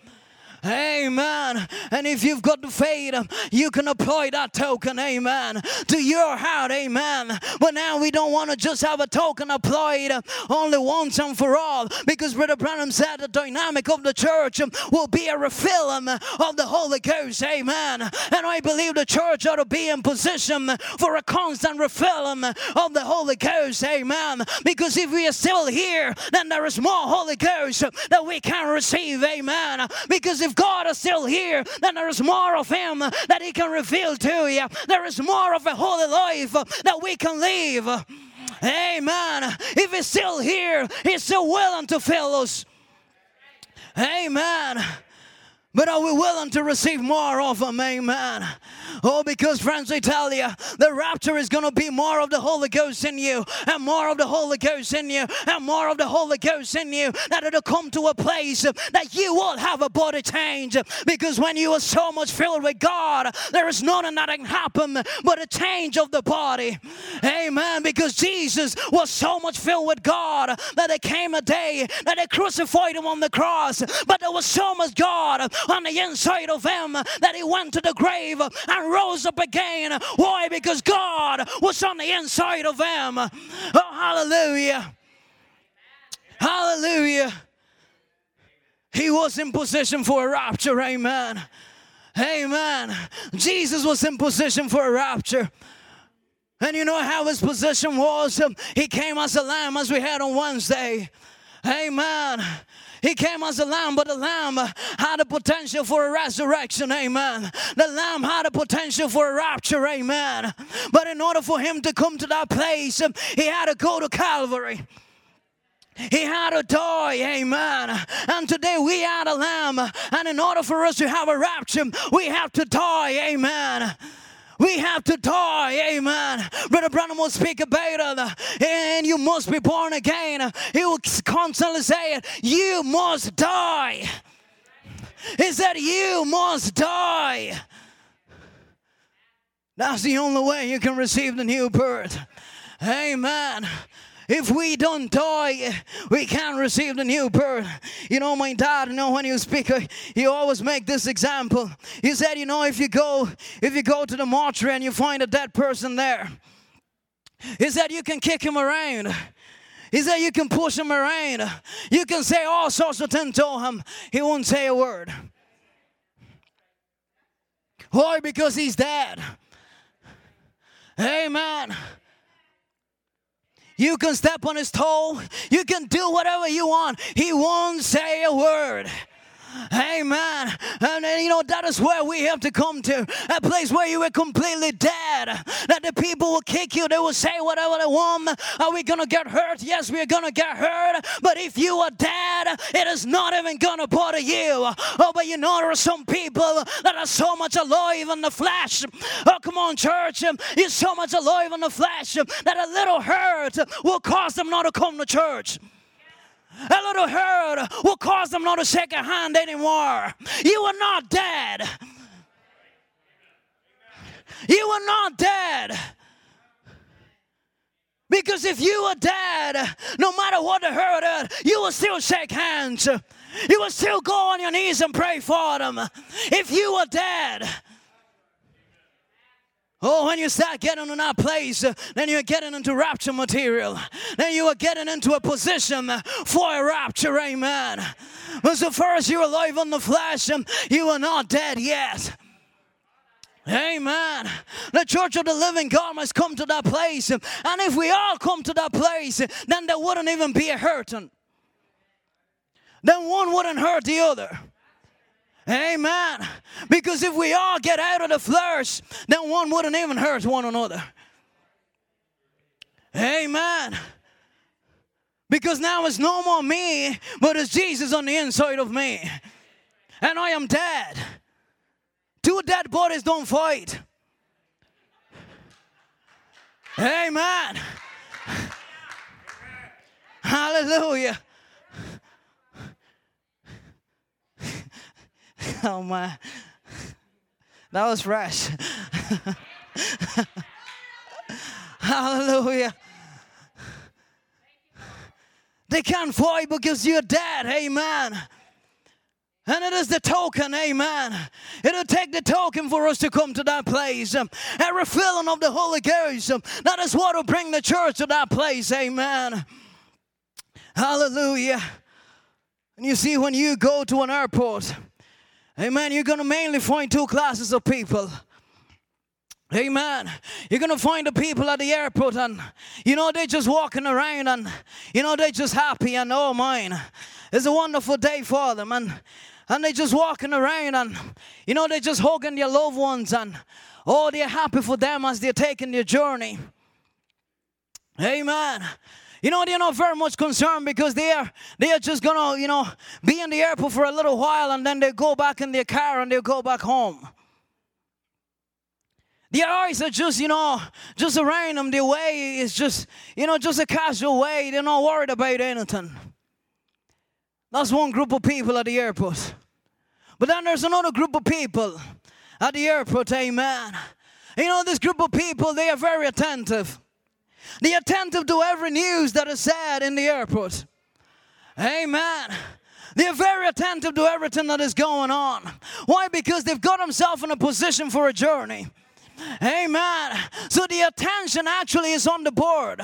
Amen. And if you've got the faith, you can apply that token, amen, to your heart, amen. But now we don't want to just have a token applied only once and for all because Brother Branham said the dynamic of the church will be a refilling of the Holy Ghost, amen. And I believe the church ought to be in position for a constant refilling of the Holy Ghost, amen. Because if we are still here, then there is more Holy Ghost that we can receive, amen. Because if God is still here, then there is more of Him that He can reveal to you. There is more of a holy life that we can live. Amen. If He's still here, He's still willing to fill us. Amen. But are we willing to receive more of Him? Amen. Oh, because friends, I tell you, the rapture is going to be more of the Holy Ghost in you, and more of the Holy Ghost in you, and more of the Holy Ghost in you. That it'll come to a place that you will have a body change. Because when you are so much filled with God, there is nothing that can happen but a change of the body. Amen. Because Jesus was so much filled with God that there came a day that they crucified him on the cross. But there was so much God on the inside of him that he went to the grave and rose up again. Why? Because God was on the inside of him. Oh, hallelujah. Hallelujah. He was in position for a rapture. Amen. Amen. Jesus was in position for a rapture. And you know how his position was? He came as a lamb, as we had on Wednesday. Amen. He came as a lamb, but the lamb had a potential for a resurrection. Amen. The lamb had a potential for a rapture. Amen. But in order for him to come to that place, he had to go to Calvary. He had to die, amen. And today we are the lamb, and in order for us to have a rapture, we have to die, amen. We have to die. Amen. Brother Branham will speak about it. And you must be born again. He will constantly say it. You must die. He said, You must die. That's the only way you can receive the new birth. Amen. If we don't die, we can't receive the new birth. You know, my dad, you know, when you speak, he always make this example. He said, you know, if you go, if you go to the mortuary and you find a dead person there, he said you can kick him around. He said you can push him around. You can say all sorts of things to him. He won't say a word. Why? Because he's dead. Amen. You can step on his toe. You can do whatever you want. He won't say a word. Amen. And, you know, that is where we have to come to a place where you are completely dead. That the people will kick you, they will say whatever they want. Are we going to get hurt? Yes, we are going to get hurt. But if you are dead, it is not even going to bother you. Oh, but you know, there are some people that are so much alive in the flesh. Oh, come on, church. You're so much alive in the flesh that a little hurt will cause them not to come to church. A little hurt will cause them not to shake a hand anymore. You are not dead. You are not dead. Because if you are dead, no matter what the hurt is, you will still shake hands. You will still go on your knees and pray for them. If you are dead, Oh, when you start getting in that place, uh, then you're getting into rapture material. Then you are getting into a position uh, for a rapture, amen. But so first you're alive on the flesh, and you are not dead yet. Amen. The church of the living God must come to that place. Um, and if we all come to that place, uh, then there wouldn't even be a hurting. Then one wouldn't hurt the other. Amen. Because if we all get out of the flesh, then one wouldn't even hurt one another. Amen. Because now it's no more me, but it's Jesus on the inside of me. And I am dead. Two dead bodies don't fight. Amen. Hallelujah. Oh my. That was fresh. <laughs> Hallelujah. They can't fight because you're dead. Amen. And it is the token, amen. It'll take the token for us to come to that place. Um, a refilling of the Holy Ghost. That is what will bring the church to that place, amen. Hallelujah. And you see, when you go to an airport, amen, you're going to mainly find two classes of people. Amen. You're going to find the people at the airport and, you know, they're just walking around and, you know, they're just happy and, oh, mine. It's a wonderful day for them. And, and they're just walking around and, you know, they're just hugging their loved ones and, oh, they're happy for them as they're taking their journey. Amen. You know, they're not very much concerned because they're they're just gonna, you know, be in the airport for a little while and then they go back in their car and they go back home. Their eyes are just, you know, just around them. Their way is just, you know, just a casual way. They're not worried about anything. That's one group of people at the airport. But then there's another group of people at the airport, amen. You know, this group of people, they are very attentive. They're attentive to every news that is said in the airport. Amen. They're very attentive to everything that is going on. Why? Because they've got themselves in a position for a journey. Amen. So the attention actually is on the board.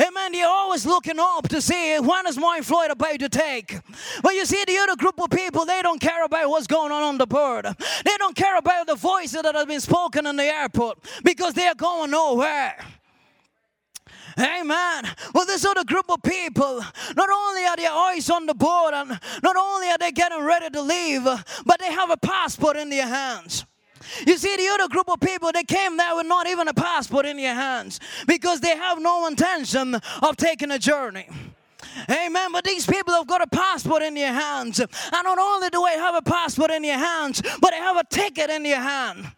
Amen. You're always looking up to see when is my flight about to take. But you see, the other group of people, they don't care about what's going on on the board. They don't care about the voices that have been spoken in the airport because they are going nowhere. Amen. Well, this other group of people, not only are their eyes on the board and not only are they getting ready to leave, but they have a passport in their hands. You see, the other group of people, they came there with not even a passport in their hands because they have no intention of taking a journey. Amen. But these people have got a passport in their hands. And not only do they have a passport in their hands, but they have a ticket in their hand.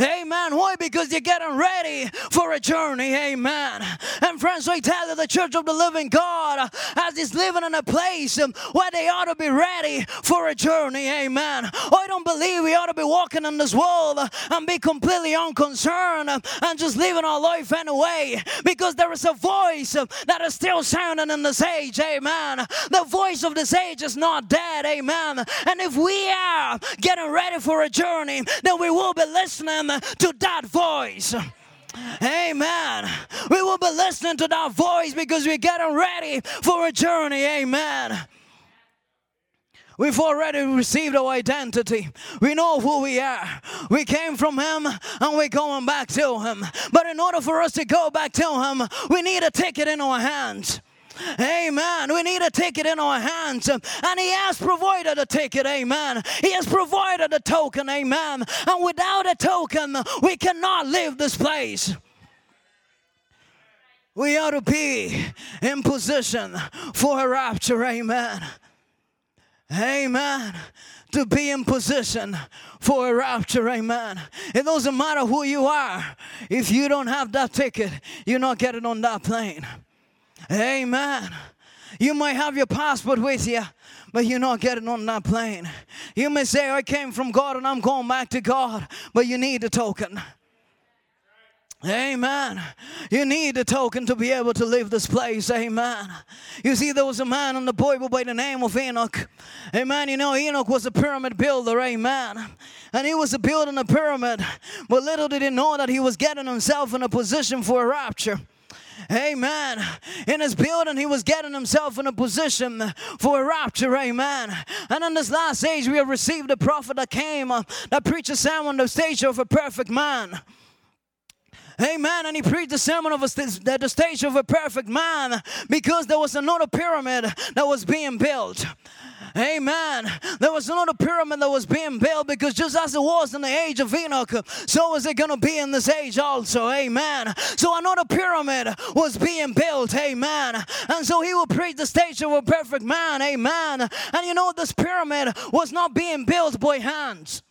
Amen. Why? Because you're getting ready for a journey. Amen. And friends, I tell you, the church of the living God uh, as is living in a place um, where they ought to be ready for a journey. Amen. I don't believe we ought to be walking in this world uh, and be completely unconcerned uh, and just living our life anyway because there is a voice that is still sounding in this age. Amen. The voice of this age is not dead. Amen. And if we are getting ready for a journey, then we will be listening listening to that voice. Amen. We will be listening to that voice because we're getting ready for a journey. Amen. We've already received our identity. We know who we are. We came from Him and we're going back to Him. But in order for us to go back to Him, we need a ticket in our hands. Amen. We need a ticket in our hands. And He has provided a ticket. Amen. He has provided a token. Amen. And without a token, we cannot leave this place. We ought to be in position for a rapture. Amen. Amen. To be in position for a rapture. Amen. It doesn't matter who you are. If you don't have that ticket, you're not getting on that plane. Amen. You might have your passport with you, but you're not getting on that plane. You may say, I came from God and I'm going back to God, but you need a token. Amen. You need a token to be able to leave this place. Amen. You see, there was a man in the Bible by the name of Enoch. Amen. You know, Enoch was a pyramid builder. Amen. And he was building a pyramid, but little did he know that he was getting himself in a position for a rapture. Amen. In his building, he was getting himself in a position for a rapture. Amen. And in this last age, we have received a prophet that came uh, that preached a sermon on the stature of a perfect man. Amen. And he preached the sermon of a st- the stature of a perfect man because there was another pyramid that was being built. Amen. There was another pyramid that was being built because just as it was in the age of Enoch, so is it going to be in this age also. Amen. So another pyramid was being built. Amen. And so he will preach the stature of a perfect man. Amen. And you know, this pyramid was not being built by hands.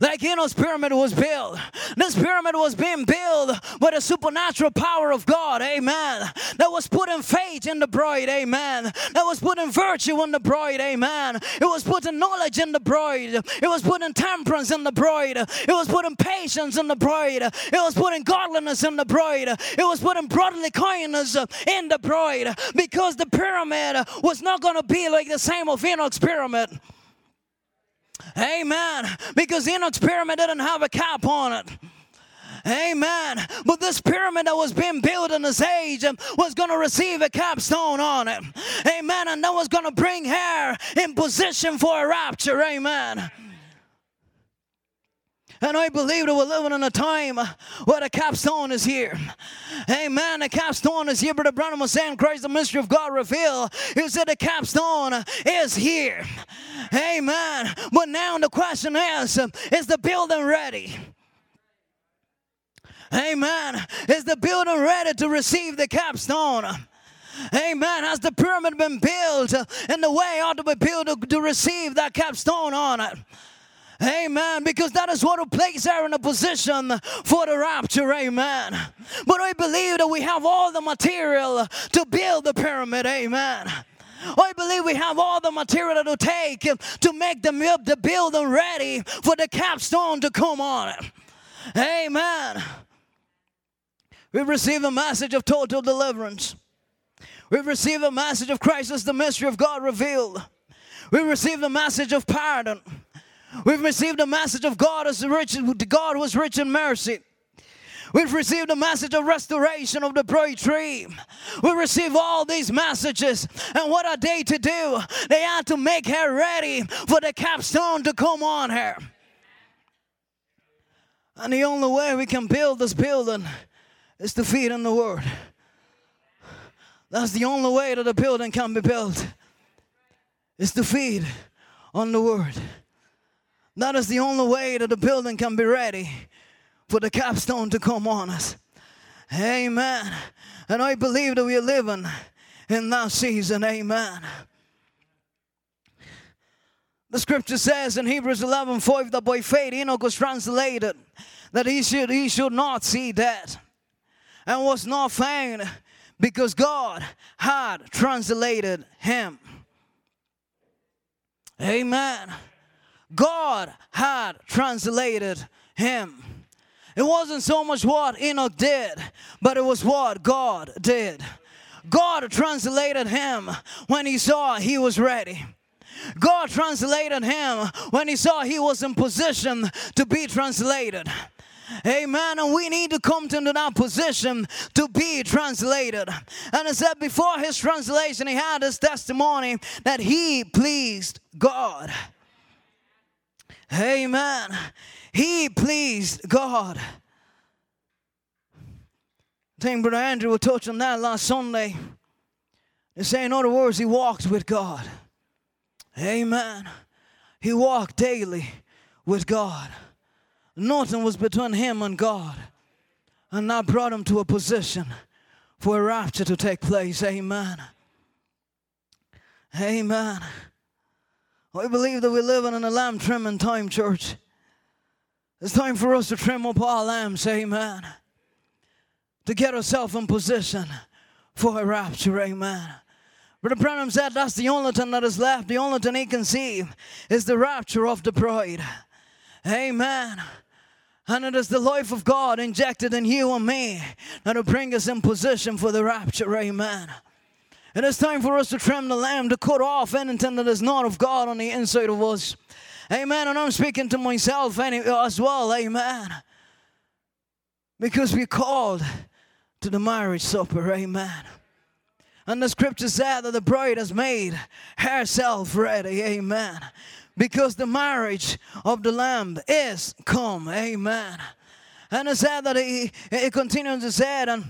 Like Enoch's pyramid was built. This pyramid was being built by the supernatural power of God, amen. That was putting faith in the bride, amen. That was putting virtue in the bride, amen. It was putting knowledge in the bride. It was putting temperance in the bride. It was putting patience in the bride. It was putting godliness in the bride. It was putting brotherly kindness in the bride because the pyramid was not going to be like the same of Enoch's pyramid. Amen. Because Enoch's pyramid didn't have a cap on it. Amen. But this pyramid that was being built in this age um, was going to receive a capstone on it. Amen. And that was going to bring her in position for a rapture. Amen. And I believe that we're living in a time where the capstone is here. Amen. The capstone is here. Brother Branham was saying, Christ, the mystery of God revealed. He said the capstone is here. Amen. But now the question is, is the building ready? Amen. Is the building ready to receive the capstone? Amen. Has the pyramid been built in the way ought to be built to, to receive that capstone on it? Amen. Because that is what will place her in a position for the rapture. Amen. But I believe that we have all the material to build the pyramid. Amen. I believe we have all the material to take to make the, the building ready for the capstone to come on it. Amen. We've received a message of total deliverance. We've received a message of Christ as the mystery of God revealed. We've received a message of pardon. We've received a message of God as rich, God was rich in mercy. We've received a message of restoration of the bride tree. We receive all these messages. And what are they to do? They had to make her ready for the capstone to come on her. And the only way we can build this building is to feed in the word. That's the only way that a building can be built. Is to feed on the word. That is the only way that the building can be ready for the capstone to come on us. Amen. And I believe that we are living in that season. Amen. The scripture says in Hebrews 11 5 that by faith Enoch was translated that he should, he should not see death and was not found because God had translated him. Amen. God had translated him. It wasn't so much what Enoch did, but it was what God did. God translated him when he saw he was ready. God translated him when he saw he was in position to be translated. Amen. And we need to come to that position to be translated. And it said before his translation, he had his testimony that he pleased God. Amen. He pleased God. I think Brother Andrew will touch on that last Sunday. They say, in other words, he walked with God. Amen. He walked daily with God. Nothing was between him and God. And that brought him to a position for a rapture to take place. Amen. Amen. I believe that we're living in a lamb trimming time, church. It's time for us to trim up our lambs, amen. To get ourselves in position for a rapture, amen. Brother Branham said that's the only thing that is left, the only thing he can see is the rapture of the bride. Amen. And it is the life of God injected in you and me that will bring us in position for the rapture. Amen. It is time for us to trim the lamb, to cut off anything that is not of God on the inside of us. Amen. And I'm speaking to myself as well. Amen. Because we're called to the marriage supper. Amen. And the scripture said that the bride has made herself ready. Amen. Because the marriage of the Lamb is come. Amen. And it said that he, he continues to say, and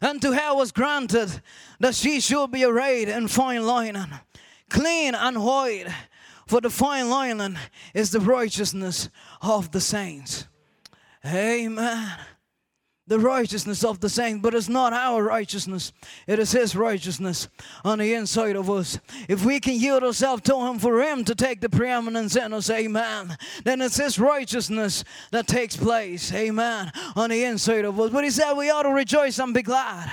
and to her was granted that she should be arrayed in fine linen, clean and white, for the fine linen is the righteousness of the saints. Amen. The righteousness of the saints, but it's not our righteousness. It is His righteousness on the inside of us. If we can yield ourselves to Him for Him to take the preeminence in us, amen, then it's His righteousness that takes place, amen, on the inside of us. But He said we ought to rejoice and be glad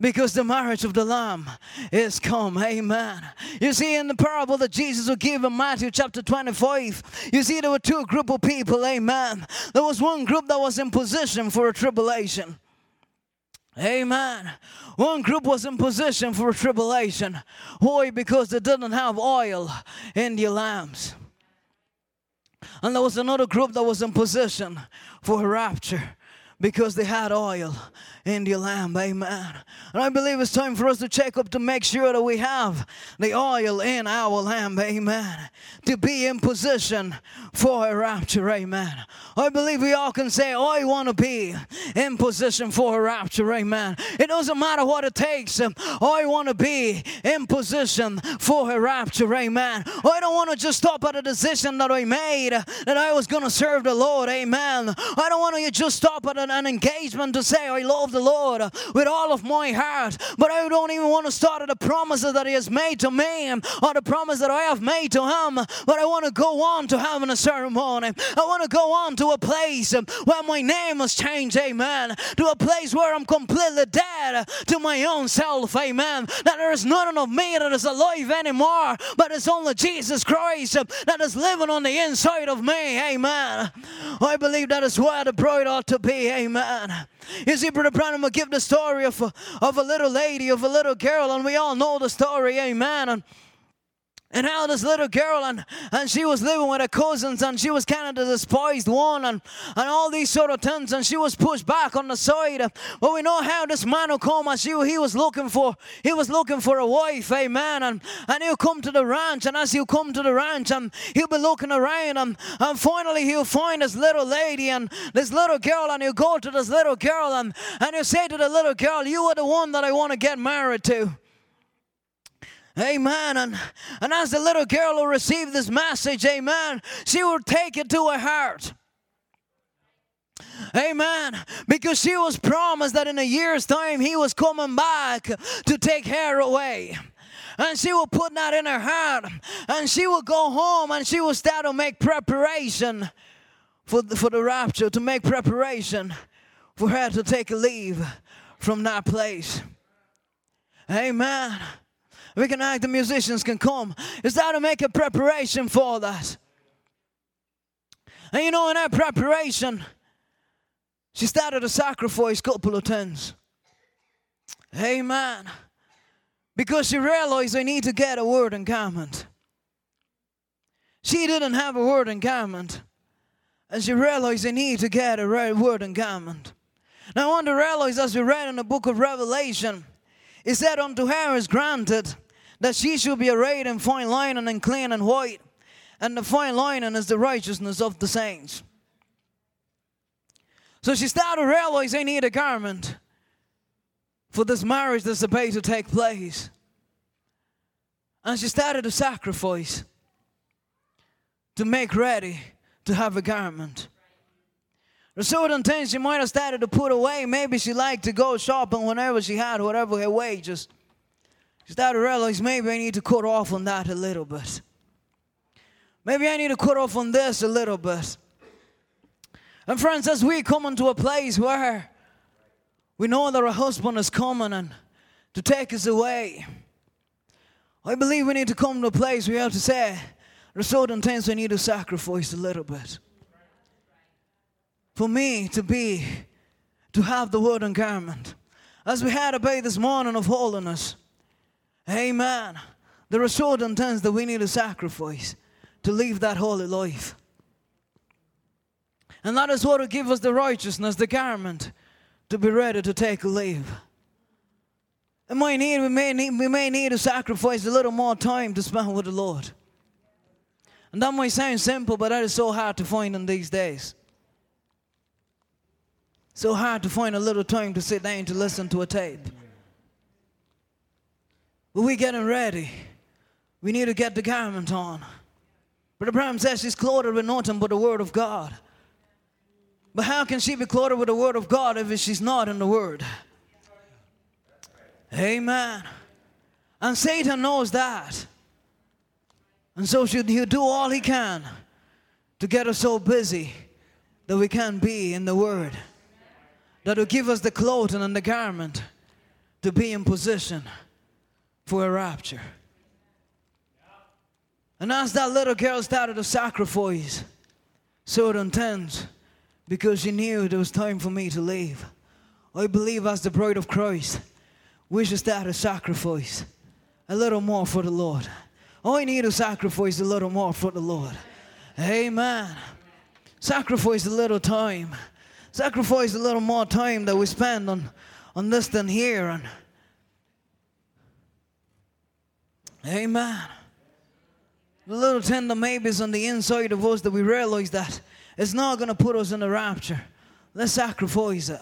because the marriage of the Lamb is come. Amen. You see, in the parable that Jesus would give in Matthew chapter 25, you see there were two group of people. Amen. There was one group that was in position for a tribulation. Amen. One group was in position for a tribulation. Why? Because they didn't have oil in their lamps. And there was another group that was in position for a rapture because they had oil in the lamp. Amen. And I believe it's time for us to check up to make sure that we have the oil in our lamp. Amen. To be in position for a rapture. Amen. I believe we all can say, I want to be in position for a rapture. Amen. It doesn't matter what it takes. I want to be in position for a rapture. Amen. I don't want to just stop at a decision that I made that I was going to serve the Lord. Amen. I don't want to just stop at an, an engagement to say I love the Lord with all of my heart. But I don't even want to start at the promises that He has made to me or the promise that I have made to Him. But I want to go on to having a ceremony. I want to go on to a place where my name has changed. Amen. To a place where I'm completely dead to my own self. Amen. That there is nothing of me that is alive anymore, but it's only Jesus Christ that is living on the inside of me. Amen. I believe that is where the bride ought to be. Amen. You see, Brother Branham will give the story of a, of a little lady, of a little girl, and we all know the story, amen. And and how this little girl and, and she was living with her cousins and she was kind of the despised one and, and all these sort of things and she was pushed back on the side. But we know how this man will come and she, he was looking for he was looking for a wife amen and, and he'll come to the ranch and as he'll come to the ranch and he'll be looking around and, and finally he'll find this little lady and this little girl and he'll go to this little girl and, and he'll say to the little girl you are the one that I want to get married to Amen. And, and as the little girl will receive this message, amen, she will take it to her heart. Amen. Because she was promised that in a year's time he was coming back to take her away. And she will put that in her heart. And she will go home and she will start to make preparation for the, for the rapture, to make preparation for her to take a leave from that place. Amen. We can act, the musicians can come. Is that to make a preparation for that? And you know, in that preparation, she started to sacrifice a couple of tens. Amen. Because she realized I need to get a word in garment. She didn't have a word in garment. And she realized I need to get a word in garment. Now I want to realize as we read in the book of Revelation, it said unto her is granted that she should be arrayed in fine linen and clean and white, and the fine linen is the righteousness of the saints. So she started to realize they need a garment for this marriage that's about to take place. And she started to sacrifice to make ready to have a garment. The certain things she might have started to put away. Maybe she liked to go shopping whenever she had whatever her wages. To realize maybe I need to cut off on that a little bit. Maybe I need to cut off on this a little bit. And friends, as we come into a place where we know that our husband is coming and to take us away, I believe we need to come to a place where we have to say, there's certain things we need to sacrifice a little bit. For me to be, to have the word and garment. As we had about this morning of holiness, Amen. There are certain things that we need to sacrifice to live that holy life. And that is what will give us the righteousness, the garment, to be ready to take a leave. And might need, we, may need, we may need to sacrifice a little more time to spend with the Lord. And that might sound simple, but that is so hard to find in these days. So hard to find a little time to sit down to listen to a tape. But we're getting ready. We need to get the garment on. But Branham says she's clothed with nothing but the word of God. But how can she be clothed with the word of God if she's not in the word? Amen. And Satan knows that. And so should he do all he can to get us so busy that we can't be in the word. That will give us the clothing and the garment to be in position for a rapture. And as that little girl started to sacrifice certain things because she knew it was time for me to leave, I believe as the bride of Christ, we should start to sacrifice a little more for the Lord. I need to sacrifice a little more for the Lord. Amen. Sacrifice a little time. Sacrifice a little more time that we spend on, on this than here. And Amen. The little tender maybes on the inside of us that we realize that it's not going to put us in the rapture. Let's sacrifice it.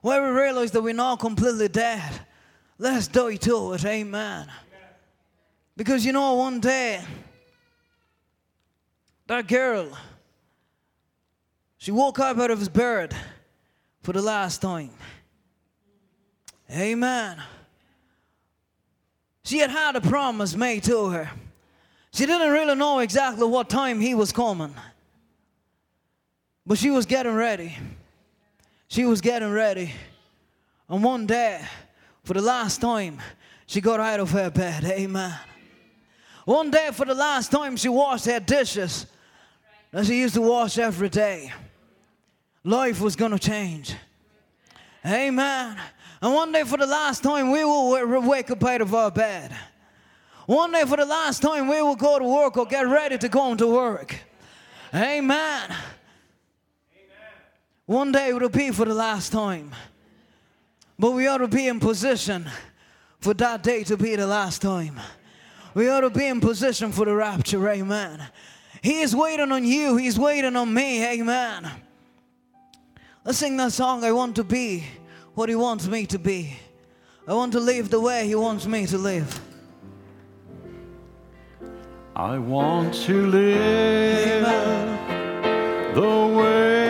Where we realize that we're not completely dead, let's die to it. Amen. Because you know, one day, that girl, she woke up out of his bed for the last time. Amen. She had had a promise made to her. She didn't really know exactly what time he was coming. But she was getting ready. She was getting ready. And one day, for the last time, she got out of her bed. Amen. One day, for the last time, she washed her dishes that she used to wash every day. Life was going to change. Amen. And one day, for the last time, we will wake up out of our bed. One day, for the last time, we will go to work or get ready to go into work. Amen. One day it will be for the last time. But we ought to be in position for that day to be the last time. We ought to be in position for the rapture. Amen. He is waiting on you, He's waiting on me. Amen. Let's sing that song. I want to be what He wants me to be. I want to live the way He wants me to live. I want to live the way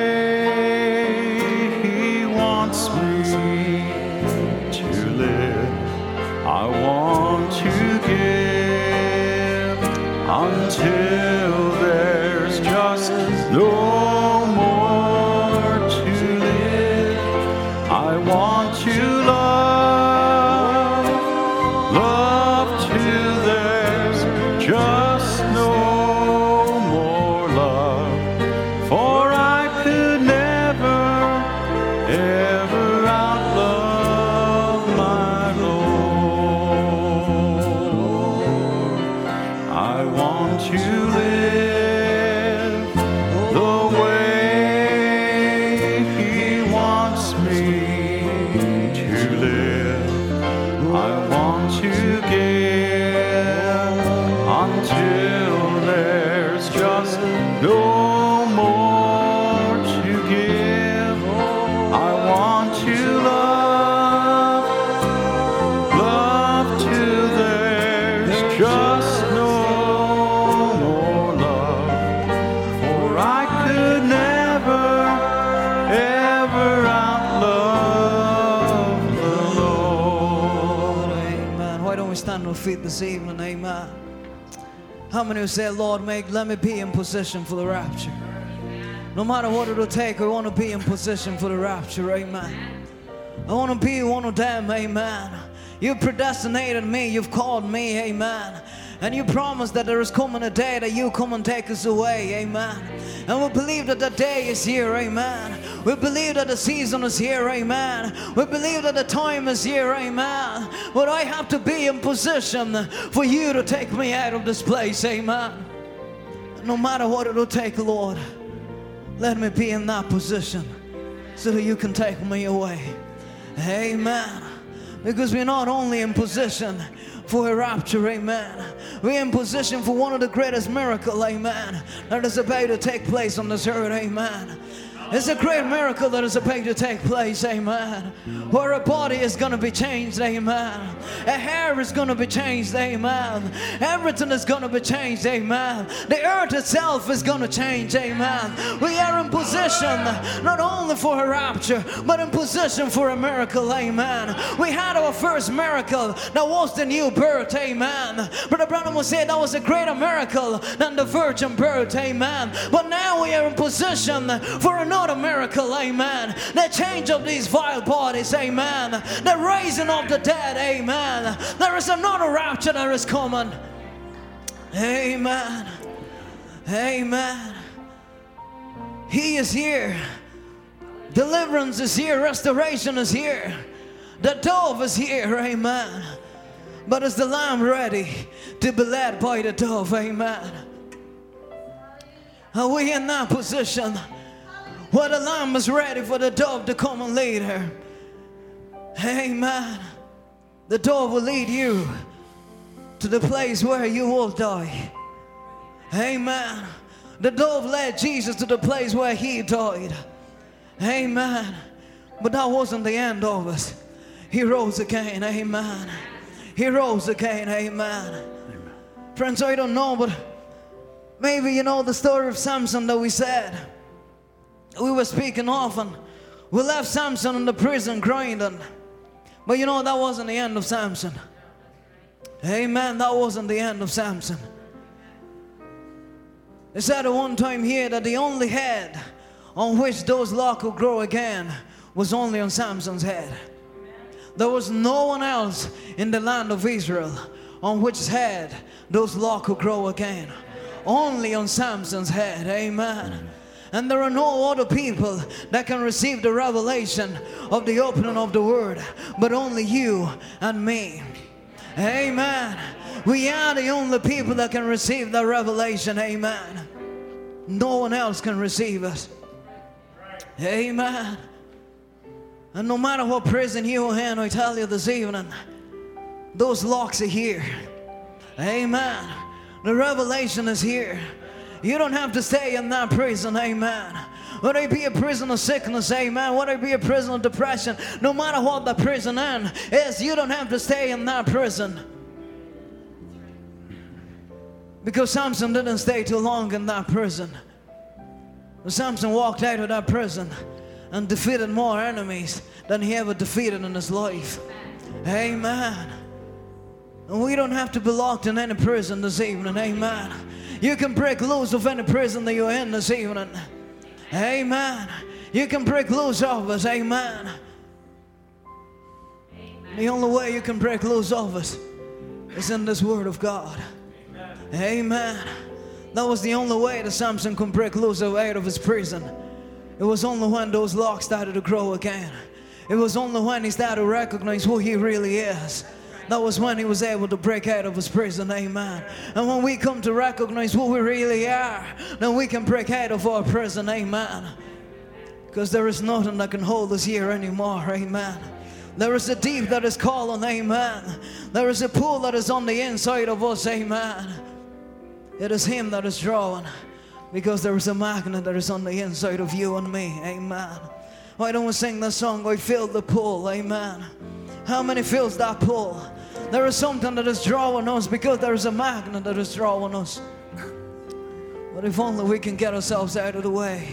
Will say, Lord, make let me be in position for the rapture? No matter what it'll take, I want to be in position for the rapture. Amen. I want to be one of them. Amen. You've predestinated me. You've called me. Amen. And you promised that there is coming a day that you come and take us away. Amen. And we believe that the day is here. Amen. We believe that the season is here. Amen. We believe that the time is here. Amen. But I have to be in position for you to take me out of this place. Amen. No matter what it'll take, Lord, let me be in that position so that you can take me away. Amen. Because we're not only in position for a rapture, amen. We're in position for one of the greatest miracles, amen, that is about to take place on this earth, amen. It's a great miracle that is about to take place, amen. Where a body is going to be changed, amen. A hair is going to be changed, amen. Everything is going to be changed, amen. The earth itself is going to change, amen. We are in position not only for a rapture, but in position for a miracle, amen. We had our first miracle, that was the new birth, amen. Brother Branham will say that was a greater miracle than the virgin birth, amen. But now we are in position for another miracle, amen. The change of these vile bodies, amen. The raising of the dead, amen. There is another rapture that is coming, amen. Amen. He is here. Deliverance is here. Restoration is here. The dove is here. Amen. But is the lamb ready to be led by the dove? Amen. Are we in that position where the lamb is ready for the dove to come and lead her? Amen. The dove will lead you to the place where you will die. Amen. The dove led Jesus to the place where he died. Amen. But that wasn't the end of us. He rose again. Amen. He rose again. Amen. Friends, I don't know, but maybe you know the story of Samson that we said. We were speaking often. We left Samson in the prison grinding. But you know, that wasn't the end of Samson. Amen. That wasn't the end of Samson. It said at one time here that the only head on which those locks could grow again was only on Samson's head. There was no one else in the land of Israel on which head those locks could grow again. Only on Samson's head. Amen. And there are no other people that can receive the revelation of the opening of the word, but only you and me. Amen. We are the only people that can receive the revelation. Amen. No one else can receive us. Amen. And no matter what prison you are in, I tell you this evening, those locks are here. Amen. The revelation is here. You don't have to stay in that prison. Amen. Whether it be a prison of sickness, amen. Whether it be a prison of depression, no matter what the prison is, you don't have to stay in that prison. Because Samson didn't stay too long in that prison. Samson walked out of that prison and defeated more enemies than he ever defeated in his life. Amen. And we don't have to be locked in any prison this evening. Amen. You can break loose of any prison that you're in this evening. Amen. You can break loose of us. Amen. The only way you can break loose of us is in this Word of God. Amen. That was the only way that Samson could break loose out of his prison. It was only when those locks started to grow again. It was only when he started to recognize who he really is. That was when he was able to break out of his prison, amen. And when we come to recognize who we really are, then we can break out of our prison, amen. Because there is nothing that can hold us here anymore, amen. There is a deep that is calling, amen. There is a pool that is on the inside of us, amen. It is Him that is drawing because there is a magnet that is on the inside of you and me. Amen. Why don't we sing the song? I feel the pull. Amen. How many feels that pull? There is something that is drawing us because there is a magnet that is drawing us. But if only we can get ourselves out of the way.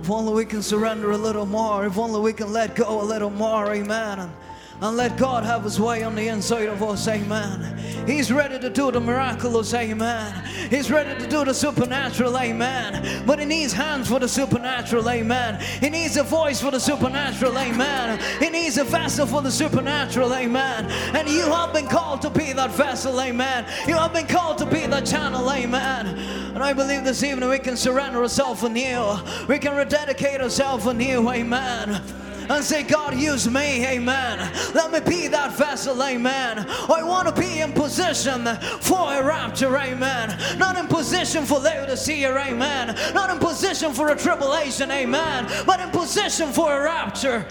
If only we can surrender a little more. If only we can let go a little more. Amen. And and let God have His way on the inside of us, amen. He's ready to do the miraculous, amen. He's ready to do the supernatural, amen. But He needs hands for the supernatural, amen. He needs a voice for the supernatural, amen. He needs a vessel for the supernatural, amen. And you have been called to be that vessel, amen. You have been called to be that channel, amen. And I believe this evening we can surrender ourselves anew, we can rededicate ourselves anew, amen and say, God, use me, amen. Let me be that vessel, amen. I want to be in position for a rapture, amen. Not in position for Laodicea, amen. Not in position for a tribulation, amen. But in position for a rapture.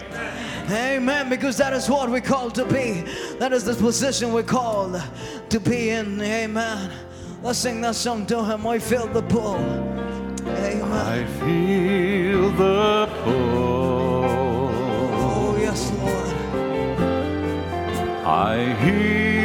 Amen. Because that is what we're called to be. That is the position we're called to be in. Amen. Let's sing that song to him. I feel the pull. Amen. I feel the pull. I hear